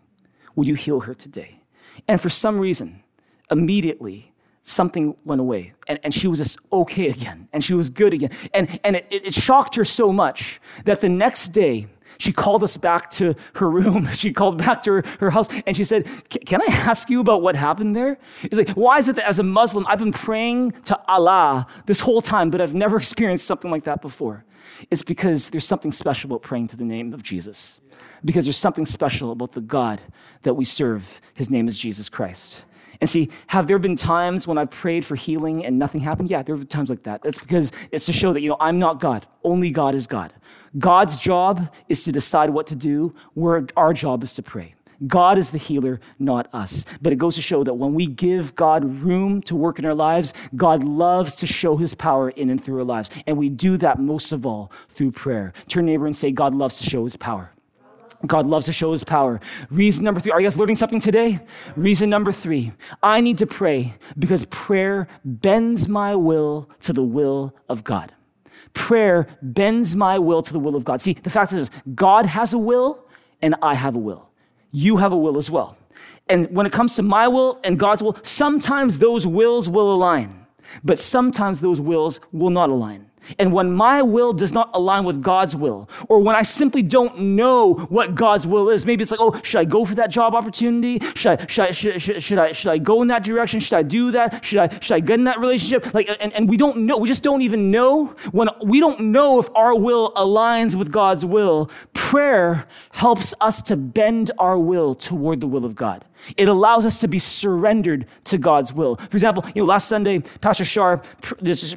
Would you heal her today? And for some reason, immediately, something went away and, and she was just okay again and she was good again. And, and it, it shocked her so much that the next day, she called us back to her room. She called back to her, her house and she said, Can I ask you about what happened there? It's like, why is it that as a Muslim, I've been praying to Allah this whole time, but I've never experienced something like that before? It's because there's something special about praying to the name of Jesus. Because there's something special about the God that we serve. His name is Jesus Christ. And see, have there been times when I've prayed for healing and nothing happened? Yeah, there have been times like that. That's because it's to show that, you know, I'm not God. Only God is God. God's job is to decide what to do, where our job is to pray. God is the healer, not us. But it goes to show that when we give God room to work in our lives, God loves to show his power in and through our lives. And we do that most of all through prayer. Turn neighbor and say, God loves to show his power. God loves to show his power. Reason number three, are you guys learning something today? Reason number three, I need to pray because prayer bends my will to the will of God. Prayer bends my will to the will of God. See, the fact is, God has a will and I have a will. You have a will as well. And when it comes to my will and God's will, sometimes those wills will align, but sometimes those wills will not align. And when my will does not align with God's will, or when I simply don't know what God's will is, maybe it's like, oh, should I go for that job opportunity? Should I, should I, should, should, should I, should I go in that direction? Should I do that? Should I, should I get in that relationship? Like, and, and we don't know. We just don't even know. When we don't know if our will aligns with God's will, prayer helps us to bend our will toward the will of God. It allows us to be surrendered to God's will. For example, you know, last Sunday, Pastor Shar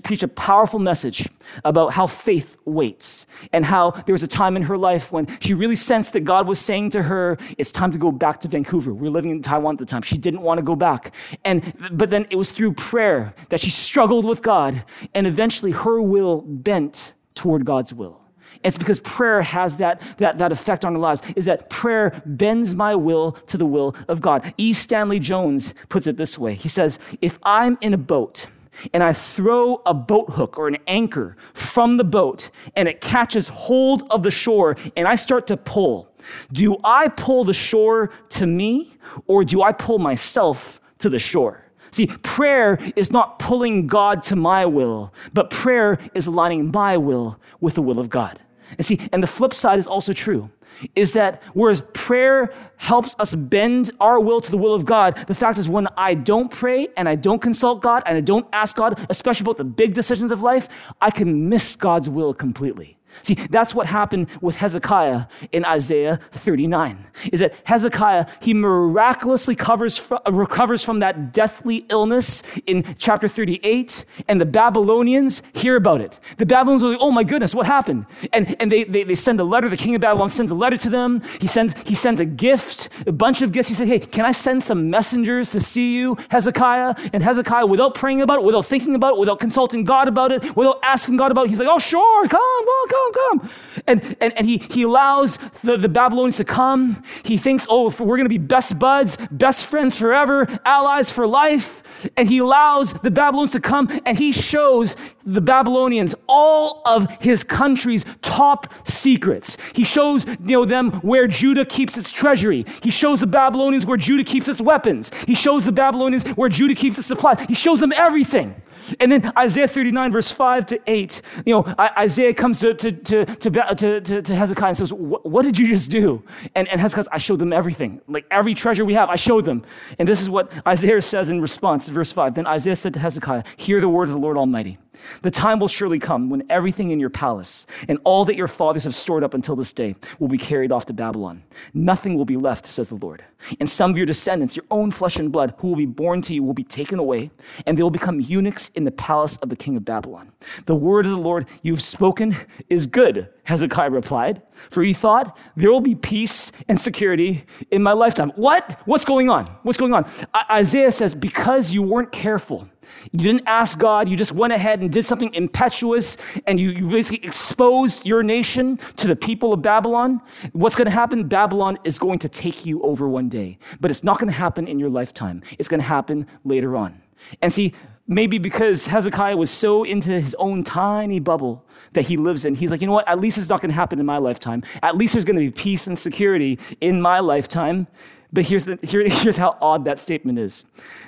preached a powerful message about how faith waits and how there was a time in her life when she really sensed that God was saying to her, it's time to go back to Vancouver. We were living in Taiwan at the time. She didn't want to go back. And, but then it was through prayer that she struggled with God and eventually her will bent toward God's will. It's because prayer has that, that, that effect on our lives, is that prayer bends my will to the will of God. E. Stanley Jones puts it this way. He says, if I'm in a boat and I throw a boat hook or an anchor from the boat and it catches hold of the shore and I start to pull, do I pull the shore to me or do I pull myself to the shore? See, prayer is not pulling God to my will, but prayer is aligning my will with the will of God. And see, and the flip side is also true is that whereas prayer helps us bend our will to the will of God, the fact is when I don't pray and I don't consult God and I don't ask God, especially about the big decisions of life, I can miss God's will completely. See, that's what happened with Hezekiah in Isaiah 39. Is that Hezekiah, he miraculously covers, uh, recovers from that deathly illness in chapter 38, and the Babylonians hear about it. The Babylonians are like, oh my goodness, what happened? And, and they, they, they send a letter, the king of Babylon sends a letter to them. He sends, he sends a gift, a bunch of gifts. He said, hey, can I send some messengers to see you, Hezekiah? And Hezekiah, without praying about it, without thinking about it, without consulting God about it, without asking God about it, he's like, oh sure, come, come, come come, come. And, and, and he, he allows the, the Babylonians to come. He thinks, oh, we're going to be best buds, best friends forever, allies for life. And he allows the Babylonians to come and he shows the Babylonians all of his country's top secrets. He shows you know, them where Judah keeps its treasury. He shows the Babylonians where Judah keeps its weapons. He shows the Babylonians where Judah keeps its supplies. He shows them everything. And then Isaiah 39, verse 5 to 8, you know, Isaiah comes to, to, to, to, to, to Hezekiah and says, What did you just do? And, and Hezekiah says, I showed them everything. Like every treasure we have, I showed them. And this is what Isaiah says in response, verse 5. Then Isaiah said to Hezekiah, Hear the word of the Lord Almighty. The time will surely come when everything in your palace and all that your fathers have stored up until this day will be carried off to Babylon. Nothing will be left, says the Lord. And some of your descendants, your own flesh and blood, who will be born to you, will be taken away, and they will become eunuchs in the palace of the king of Babylon. The word of the Lord you've spoken is good, Hezekiah replied. For he thought, there will be peace and security in my lifetime. What? What's going on? What's going on? I- Isaiah says, because you weren't careful you didn't ask God, you just went ahead and did something impetuous and you, you basically exposed your nation to the people of Babylon. What's going to happen? Babylon is going to take you over one day, but it's not going to happen in your lifetime. It's going to happen later on. And see, maybe because Hezekiah was so into his own tiny bubble that he lives in, he's like, you know what? At least it's not going to happen in my lifetime. At least there's going to be peace and security in my lifetime. But here's, the, here, here's how odd that statement is.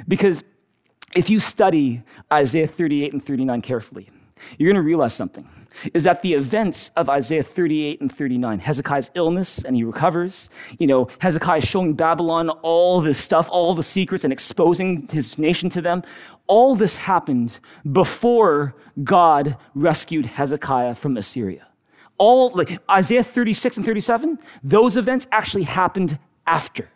Because if you study Isaiah 38 and 39 carefully, you're going to realize something is that the events of Isaiah 38 and 39, Hezekiah's illness and he recovers, you know, Hezekiah showing Babylon all this stuff, all the secrets and exposing his nation to them, all this happened before God rescued Hezekiah from Assyria. All like Isaiah 36 and 37, those events actually happened after.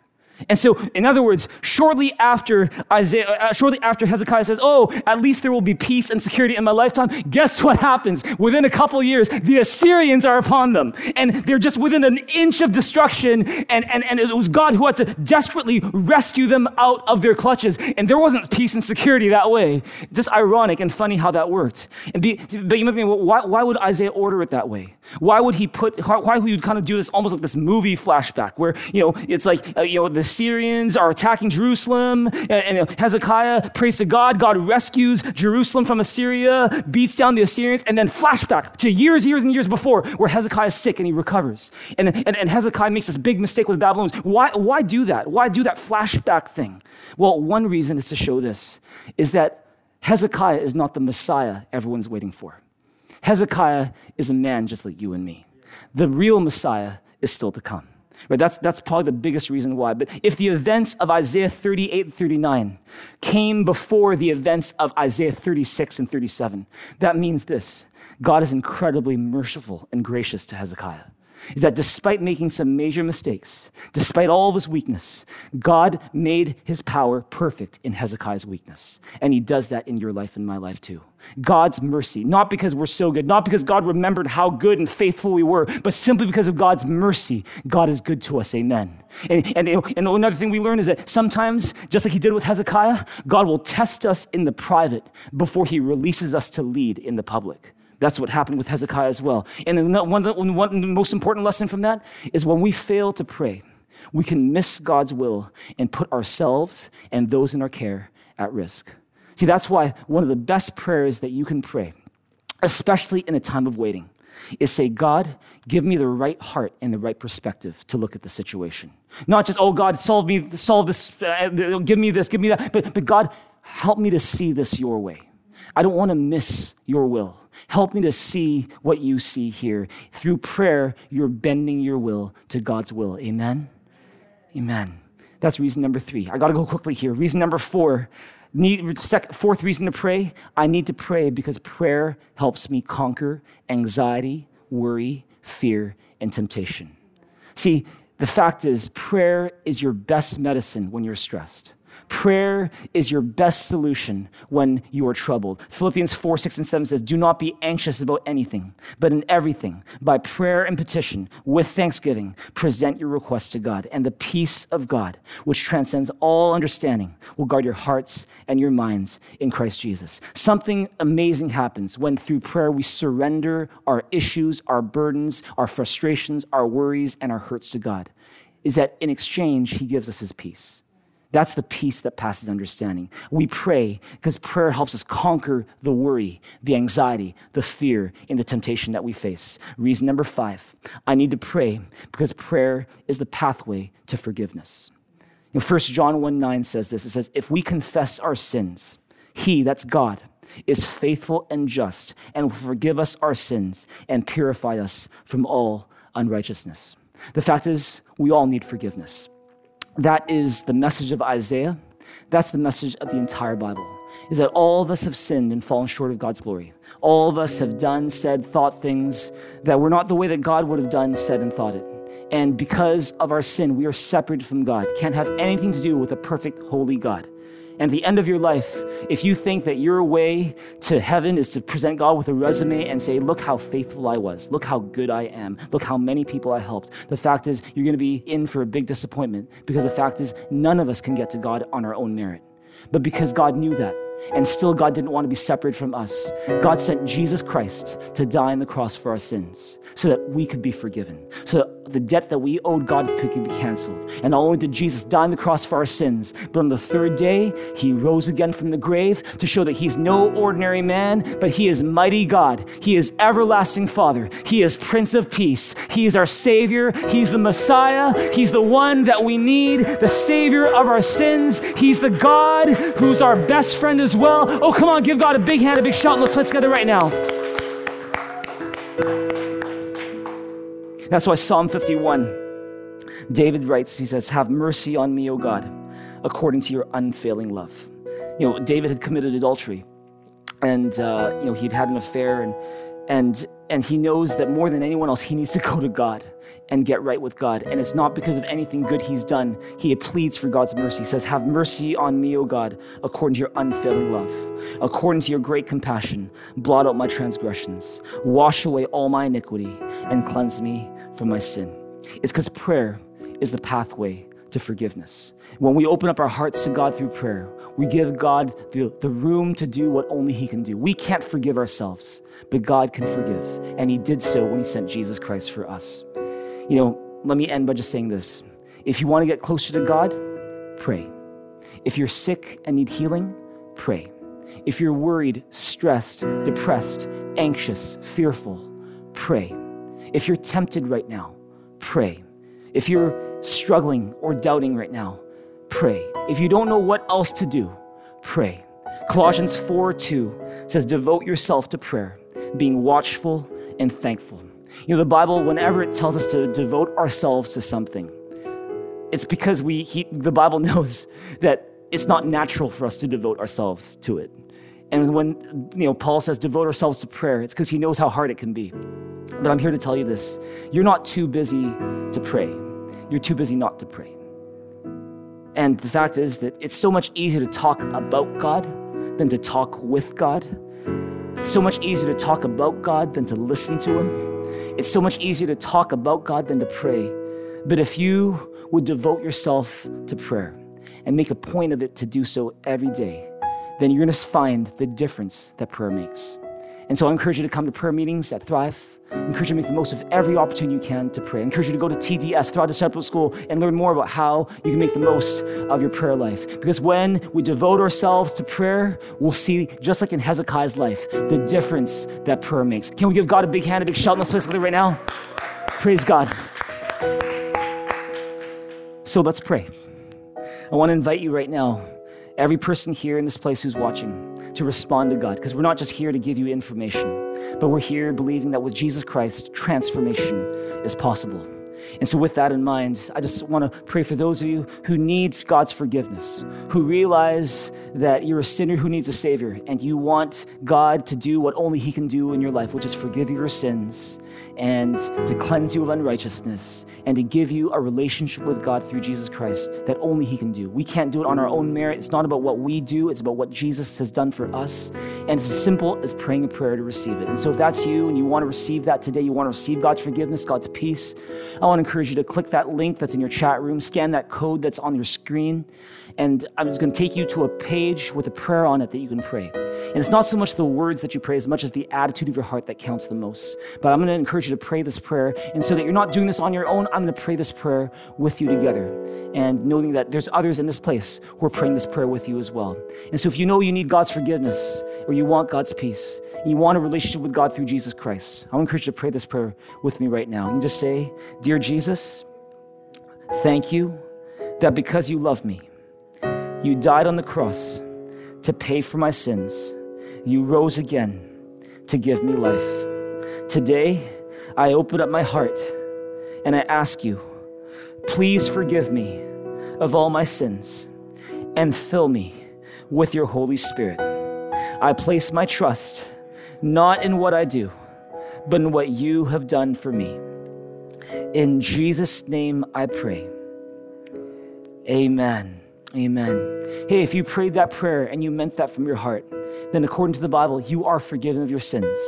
And so, in other words, shortly after Isaiah, uh, shortly after Hezekiah says, "Oh, at least there will be peace and security in my lifetime," guess what happens? Within a couple years, the Assyrians are upon them, and they're just within an inch of destruction. And, and, and it was God who had to desperately rescue them out of their clutches. And there wasn't peace and security that way. Just ironic and funny how that worked. And be, but you might be, well, why, why would Isaiah order it that way? Why would he put? Why would he kind of do this almost like this movie flashback where you know it's like uh, you know the Assyrians are attacking Jerusalem, and, Hezekiah prays to God. God rescues Jerusalem from Assyria, beats down the Assyrians, and then flashback to years, years, and years before where Hezekiah is sick and he recovers. And, and, and Hezekiah makes this big mistake with the Babylonians. Why, why do that? Why do that flashback thing? Well, one reason is to show this is that Hezekiah is not the Messiah everyone's waiting for. Hezekiah is a man just like you and me. The real Messiah is still to come. Right? That's, that's probably the biggest reason why. But if the events of Isaiah 38 and 39 came before the events of Isaiah 36 and 37, that means this God is incredibly merciful and gracious to Hezekiah is that despite making some major mistakes, despite all of his weakness, God made his power perfect in Hezekiah's weakness. And he does that in your life and my life too. God's mercy, not because we're so good, not because God remembered how good and faithful we were, but simply because of God's mercy, God is good to us. Amen. And, and, and another thing we learn is that sometimes, just like he did with Hezekiah, God will test us in the private before he releases us to lead in the public. That's what happened with Hezekiah as well. And one, one, one, most important lesson from that is when we fail to pray, we can miss God's will and put ourselves and those in our care at risk. See, that's why one of the best prayers that you can pray, especially in a time of waiting, is say, God, give me the right heart and the right perspective to look at the situation. Not just, oh, God, solve me, solve this, uh, give me this, give me that, but, but God, help me to see this your way. I don't want to miss your will. Help me to see what you see here. Through prayer, you're bending your will to God's will. Amen? Amen. That's reason number three. I got to go quickly here. Reason number four. Need, fourth reason to pray I need to pray because prayer helps me conquer anxiety, worry, fear, and temptation. See, the fact is, prayer is your best medicine when you're stressed. Prayer is your best solution when you are troubled. Philippians 4, 6, and 7 says, Do not be anxious about anything, but in everything, by prayer and petition, with thanksgiving, present your requests to God. And the peace of God, which transcends all understanding, will guard your hearts and your minds in Christ Jesus. Something amazing happens when through prayer we surrender our issues, our burdens, our frustrations, our worries, and our hurts to God. Is that in exchange, He gives us His peace. That's the peace that passes understanding. We pray because prayer helps us conquer the worry, the anxiety, the fear, and the temptation that we face. Reason number five I need to pray because prayer is the pathway to forgiveness. You know, 1 John 1 9 says this it says, If we confess our sins, He, that's God, is faithful and just and will forgive us our sins and purify us from all unrighteousness. The fact is, we all need forgiveness. That is the message of Isaiah. That's the message of the entire Bible. Is that all of us have sinned and fallen short of God's glory. All of us have done, said, thought things that were not the way that God would have done, said, and thought it. And because of our sin, we are separated from God, can't have anything to do with a perfect, holy God. And the end of your life, if you think that your way to heaven is to present God with a resume and say, Look how faithful I was, look how good I am, look how many people I helped, the fact is, you're going to be in for a big disappointment because the fact is, none of us can get to God on our own merit. But because God knew that, and still God didn't want to be separated from us. God sent Jesus Christ to die on the cross for our sins so that we could be forgiven, so that the debt that we owed God could be canceled. And not only did Jesus die on the cross for our sins, but on the third day, he rose again from the grave to show that he's no ordinary man, but he is mighty God. He is everlasting Father. He is Prince of Peace. He is our Savior. He's the Messiah. He's the one that we need, the Savior of our sins. He's the God who's our best friend as well. Oh, come on, give God a big hand, a big shout. Let's play together right now. That's why Psalm 51, David writes, he says, Have mercy on me, O God, according to your unfailing love. You know, David had committed adultery and, uh, you know, he'd had an affair and, and, and he knows that more than anyone else, he needs to go to God and get right with God. And it's not because of anything good he's done. He pleads for God's mercy. He says, Have mercy on me, O God, according to your unfailing love, according to your great compassion. Blot out my transgressions, wash away all my iniquity, and cleanse me from my sin. It's because prayer is the pathway to forgiveness. When we open up our hearts to God through prayer, we give God the, the room to do what only He can do. We can't forgive ourselves, but God can forgive. And He did so when He sent Jesus Christ for us. You know, let me end by just saying this. If you want to get closer to God, pray. If you're sick and need healing, pray. If you're worried, stressed, depressed, anxious, fearful, pray. If you're tempted right now, pray. If you're struggling or doubting right now, pray. If you don't know what else to do, pray. Colossians 4 2 says, Devote yourself to prayer, being watchful and thankful. You know, the Bible, whenever it tells us to devote ourselves to something, it's because we, he, the Bible knows that it's not natural for us to devote ourselves to it. And when you know Paul says devote ourselves to prayer, it's because he knows how hard it can be. But I'm here to tell you this. You're not too busy to pray. You're too busy not to pray. And the fact is that it's so much easier to talk about God than to talk with God. It's so much easier to talk about God than to listen to Him. It's so much easier to talk about God than to pray. But if you would devote yourself to prayer and make a point of it to do so every day, then you're going to find the difference that prayer makes. And so I encourage you to come to prayer meetings at Thrive. Encourage you to make the most of every opportunity you can to pray. Encourage you to go to TDS, Thrive Discipleship School, and learn more about how you can make the most of your prayer life. Because when we devote ourselves to prayer, we'll see, just like in Hezekiah's life, the difference that prayer makes. Can we give God a big hand, a big shout in this place right now? Praise God. So let's pray. I want to invite you right now, every person here in this place who's watching, to respond to God, because we're not just here to give you information. But we're here believing that with Jesus Christ, transformation is possible. And so, with that in mind, I just want to pray for those of you who need God's forgiveness, who realize that you're a sinner who needs a Savior, and you want God to do what only He can do in your life, which is forgive your sins and to cleanse you of unrighteousness and to give you a relationship with God through Jesus Christ that only He can do. We can't do it on our own merit. It's not about what we do, it's about what Jesus has done for us. And it's as simple as praying a prayer to receive it. And so, if that's you and you want to receive that today, you want to receive God's forgiveness, God's peace, I want to encourage you to click that link that's in your chat room, scan that code that's on your screen, and I'm just going to take you to a page with a prayer on it that you can pray. And it's not so much the words that you pray as much as the attitude of your heart that counts the most. But I'm going to encourage you to pray this prayer. And so that you're not doing this on your own, I'm going to pray this prayer with you together. And knowing that there's others in this place who are praying this prayer with you as well. And so if you know you need God's forgiveness or you want God's peace, you want a relationship with God through Jesus Christ, I want to encourage you to pray this prayer with me right now. You just say, Dear Jesus, thank you that because you love me, you died on the cross to pay for my sins. You rose again to give me life. Today, I open up my heart and I ask you, please forgive me of all my sins and fill me with your Holy Spirit. I place my trust not in what I do, but in what you have done for me. In Jesus' name I pray. Amen. Amen. Hey, if you prayed that prayer and you meant that from your heart, then according to the Bible, you are forgiven of your sins.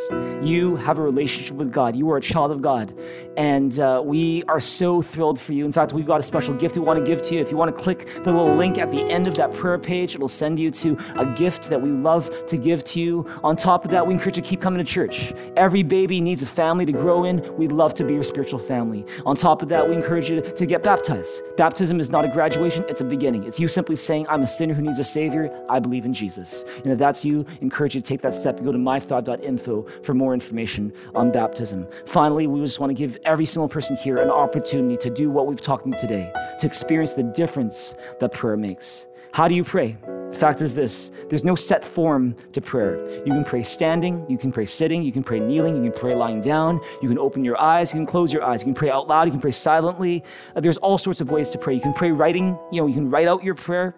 You have a relationship with God. You are a child of God. And uh, we are so thrilled for you. In fact, we've got a special gift we want to give to you. If you want to click the little link at the end of that prayer page, it'll send you to a gift that we love to give to you. On top of that, we encourage you to keep coming to church. Every baby needs a family to grow in. We'd love to be your spiritual family. On top of that, we encourage you to, get baptized. Baptism is not a graduation, it's a beginning. It's you simply saying, I'm a sinner who needs a Savior. I believe in Jesus. And if that's you, encourage you to take that step go to MyThrive.info for more information on baptism. Finally, we just want to give every single person here an opportunity to do what we've talked about today, to experience the difference that prayer makes. How do you pray? The fact is this there's no set form to prayer. You can pray standing, you can pray sitting, you can pray kneeling, you can pray lying down, you can open your eyes, you can close your eyes, you can pray out loud, you can pray silently. Uh, there's all sorts of ways to pray. You can pray writing, you know, you can write out your prayer.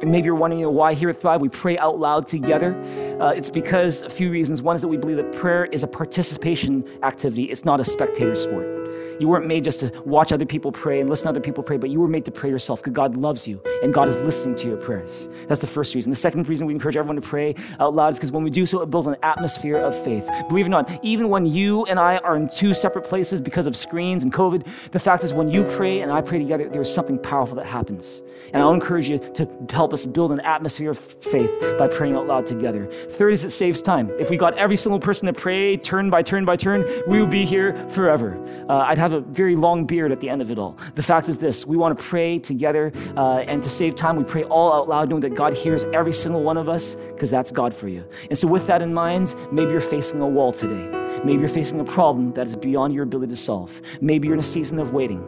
And maybe you're wondering, you know, why here at Thrive we pray out loud together. Uh, it's because a few reasons. One is that we believe that prayer is a participation activity, it's not a spectator sport. You weren't made just to watch other people pray and listen to other people pray, but you were made to pray yourself because God loves you and God is listening to your prayers. That's the first reason. The second reason we encourage everyone to pray out loud is because when we do so, it builds an atmosphere of faith. Believe it or not, even when you and I are in two separate places because of screens and COVID, the fact is when you pray and I pray together, there's something powerful that happens. And I'll encourage you to help us build an atmosphere of faith by praying out loud together. Third is it saves time. If we got every single person to pray turn by turn by turn, we would be here forever. Uh, I'd have a very long beard at the end of it all. The fact is this we want to pray together, uh, and to save time, we pray all out loud, knowing that God hears every single one of us, because that's God for you. And so, with that in mind, maybe you're facing a wall today. Maybe you're facing a problem that is beyond your ability to solve. Maybe you're in a season of waiting.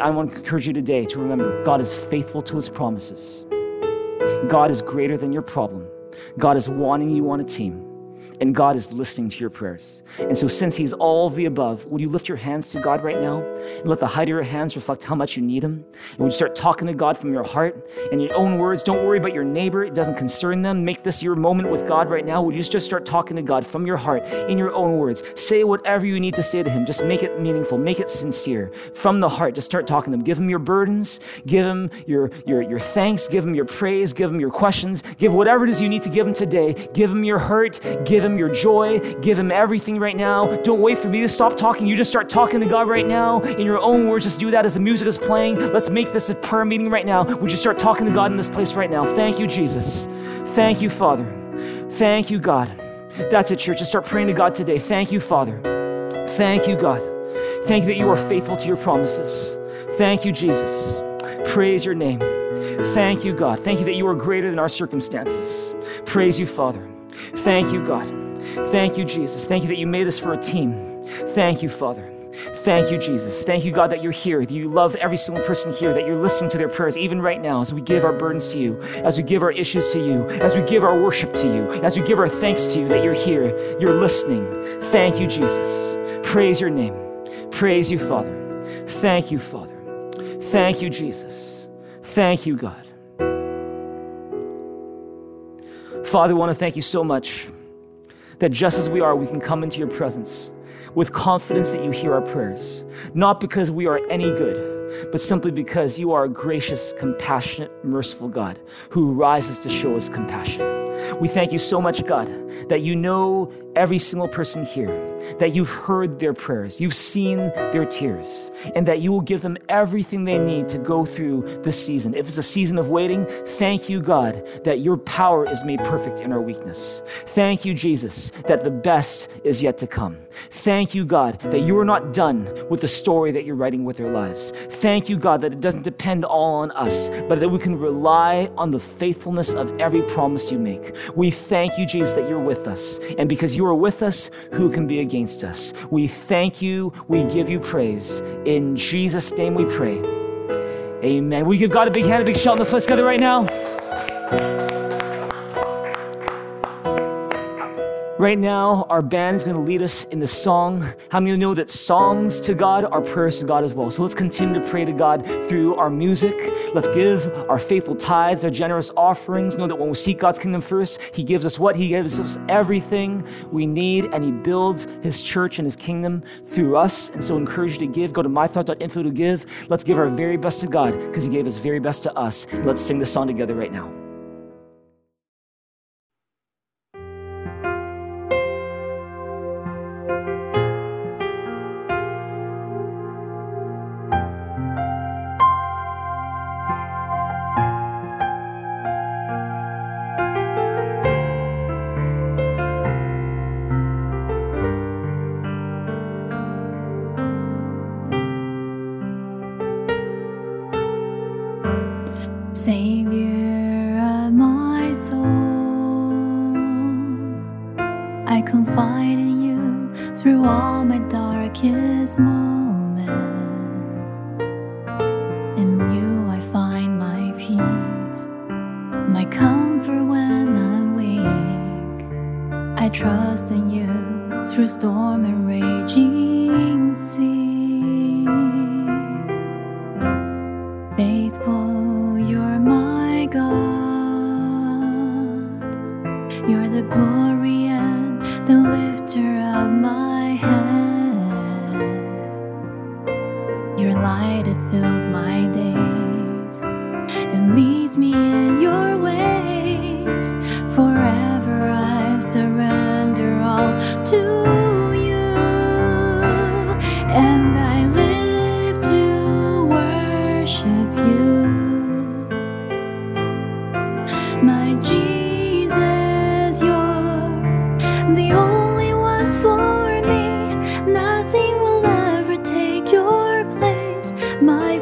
I want to encourage you today to remember God is faithful to promises. God is greater than your problem. God is wanting you on a team and God is listening to your prayers. And so, since He's all the above, would you lift your hands to God right now and let the height of your hands reflect how much you need Him? And would you start talking to God from your heart in your own words? Don't worry about your neighbor, it doesn't concern them. Make this your moment with God right now. Would you just start talking to God from your heart in your own words? Say whatever you need to say to Him. Just make it meaningful, make it sincere. From the heart, just start talking to Him. Give Him your burdens, give Him your, your, your thanks, give Him your praise, give Him your questions, give whatever it is you need to give Him today. Give Him your hurt, give Him your joy. Give Him everything right now. Don't wait for me to stop talking. You just start talking to God right now in your own words. Just do that as the music is playing. Let's make this a prayer meeting right now. Would you start talking to God in this place right now? Thank you, Jesus. Thank you, Father. Thank you, God. That's it, church. Just start praying to God today. Thank you, Father. Thank you, God. Thank you that you are faithful to your promises. Thank you, Jesus. Praise your name. Thank you, God. Thank you that you are greater than our circumstances. Praise you, Father. Thank you, God. Thank you, Jesus. Thank you that you made us for a team. Thank you, Father. Thank you, Jesus. Thank you, God, that you're here, that you love every single person here, that you're listening to their prayers, even right now, as we give our burdens to you, as we give our issues to you, as we give our worship to you, as we give our thanks to you, that you're here, you're listening. Thank you, Jesus. Praise your name. Praise you, Father. Thank you, Father. Thank you, Jesus. Thank you, God. Father, I want to thank you so much that just as we are, we can come into your presence with confidence that you hear our prayers, not because we are any good, but simply because you are a gracious, compassionate, merciful God who rises to show us compassion. We thank you so much, God, that you know every single person here, that you've heard their prayers, you've seen their tears, and that you will give them everything they need to go through this season. If it's a season of waiting, thank you, God, that your power is made perfect in our weakness. Thank you, Jesus, that the best is yet to come. Thank you, God, that you are not done with the story that you're writing with their lives. Thank you, God, that it doesn't depend all on us, but that we can rely on the faithfulness of every promise you make. We thank you, Jesus, that you're with us. And because you are with us, who can be against us? We thank you. We give you praise. In Jesus' name we pray. Amen. We give God a big hand, a big shout in this place together right now. Right now, our band is going to lead us in the song. How many of you know that songs to God are prayers to God as well? So let's continue to pray to God through our music. Let's give our faithful tithes, our generous offerings. Know that when we seek God's kingdom first, He gives us what? He gives us everything we need, and He builds His church and His kingdom through us. And so, I encourage you to give. Go to mythrive.info to give. Let's give our very best to God because He gave His very best to us. Let's sing this song together right now.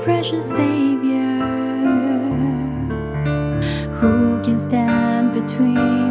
precious Savior, who can stand between?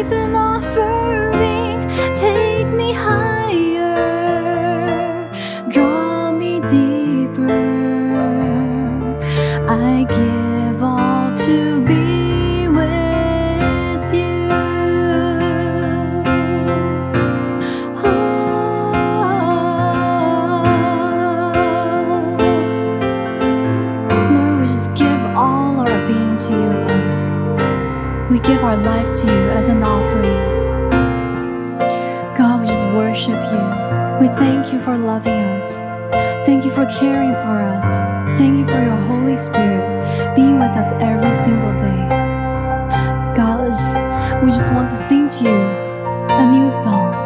sleeping on for loving us. Thank you for caring for us. Thank you for your Holy Spirit being with us every single day. God, we just want to sing to you a new song.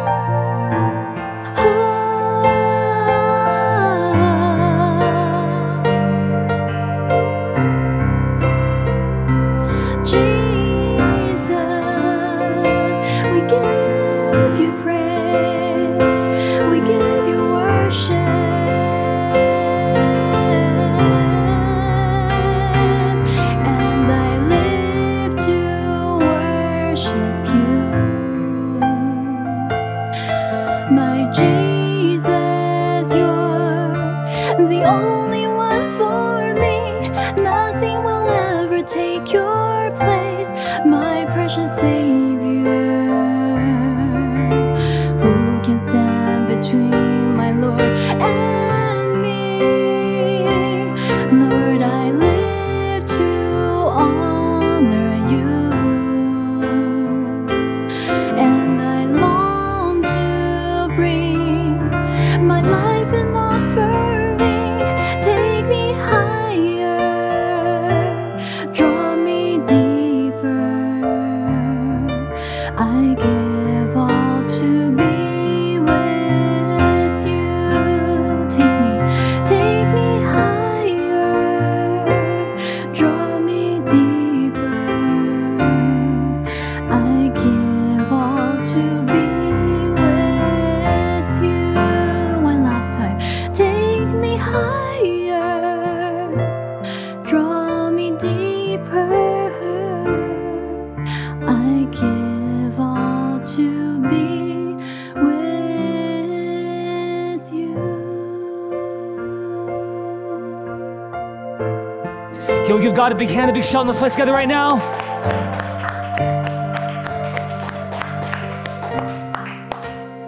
God a big hand, a big shout in this place together right now?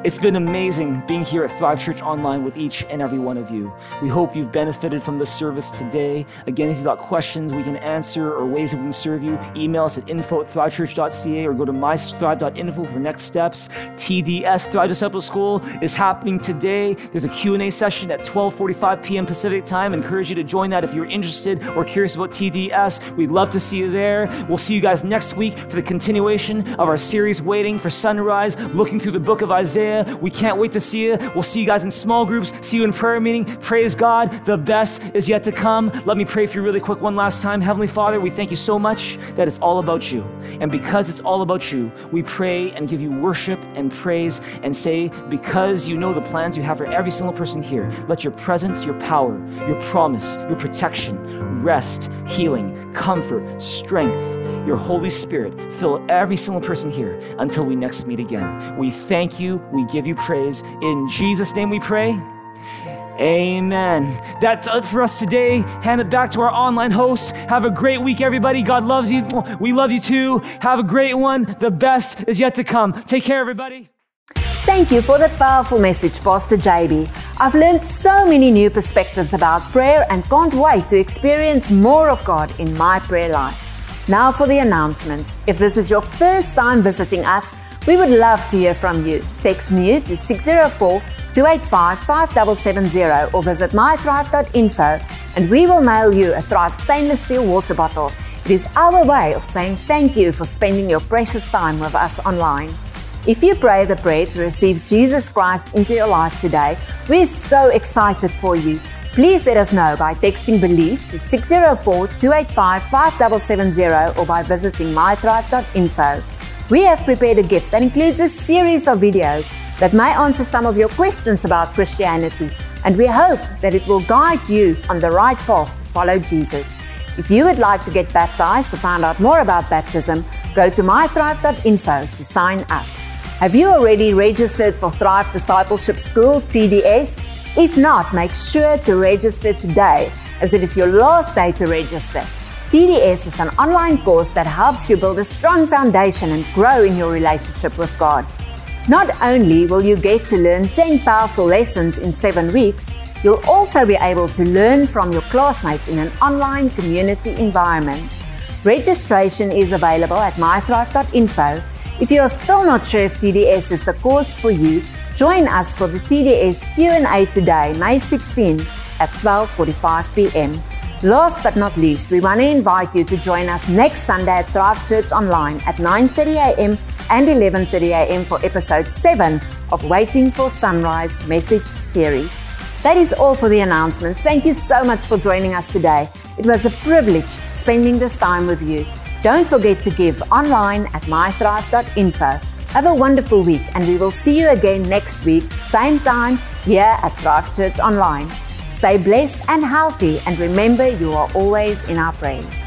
It's been amazing being here at Thrive Church Online with each and every one of you. We hope you've benefited from this service today. Again, if you've got questions we can answer or ways that we can serve you, email us at info at thrivechurch.ca or go to mythrive.info for next steps. TDS, Thrive Disciple School, is happening today. There's a Q&A session at 12.45 p.m. Pacific Time. I encourage you to join that if you're interested or curious about TDS. We'd love to see you there. We'll see you guys next week for the continuation of our series, Waiting for Sunrise, looking through the book of Isaiah. We can't wait to see you. We'll see you guys in small groups, see you in prayer meeting. Praise God. The best is yet to come. Let me pray for you really quick one last time. Heavenly Father, we thank you so much that it's all about you. And because it's all about you, we pray and give you worship and praise and say, because you know the plans you have for every single person here, let your presence, your power, your promise, your protection, rest, healing, comfort, strength, your Holy Spirit fill every single person here until we next meet again. We thank you. We give you praise. In Jesus' name we pray. Amen. That's it for us today. Hand it back to our online hosts. Have a great week, everybody. God loves you. We love you too. Have a great one. The best is yet to come. Take care, everybody. Thank you for that powerful message, Pastor JB. I've learned so many new perspectives about prayer and can't wait to experience more of God in my prayer life. Now for the announcements. If this is your first time visiting us, we would love to hear from you. Text NEW to 604 285 5770 or visit mythrive.info and we will mail you a Thrive stainless steel water bottle. It is our way of saying thank you for spending your precious time with us online. If you pray the prayer to receive Jesus Christ into your life today, we're so excited for you. Please let us know by texting BELIEVE to 604 285 5770 or by visiting mythrive.info. We have prepared a gift that includes a series of videos that may answer some of your questions about Christianity, and we hope that it will guide you on the right path to follow Jesus. If you would like to get baptized to find out more about baptism, go to mythrive.info to sign up. Have you already registered for Thrive Discipleship School TDS? If not, make sure to register today as it is your last day to register. TDS is an online course that helps you build a strong foundation and grow in your relationship with God. Not only will you get to learn 10 powerful lessons in 7 weeks, you'll also be able to learn from your classmates in an online community environment. Registration is available at mythrive.info. If you are still not sure if TDS is the course for you, join us for the TDS Q&A today, May 16 at 12:45 p.m. Last but not least, we want to invite you to join us next Sunday at Thrive Church Online at 9:30 a.m. and 11:30 a.m. for episode 7 of Waiting for Sunrise message series. That is all for the announcements. Thank you so much for joining us today. It was a privilege spending this time with you. Don't forget to give online at mythrive.info. Have a wonderful week and we will see you again next week, same time, here at Thrive Church Online. Stay blessed and healthy, and remember, you are always in our prayers.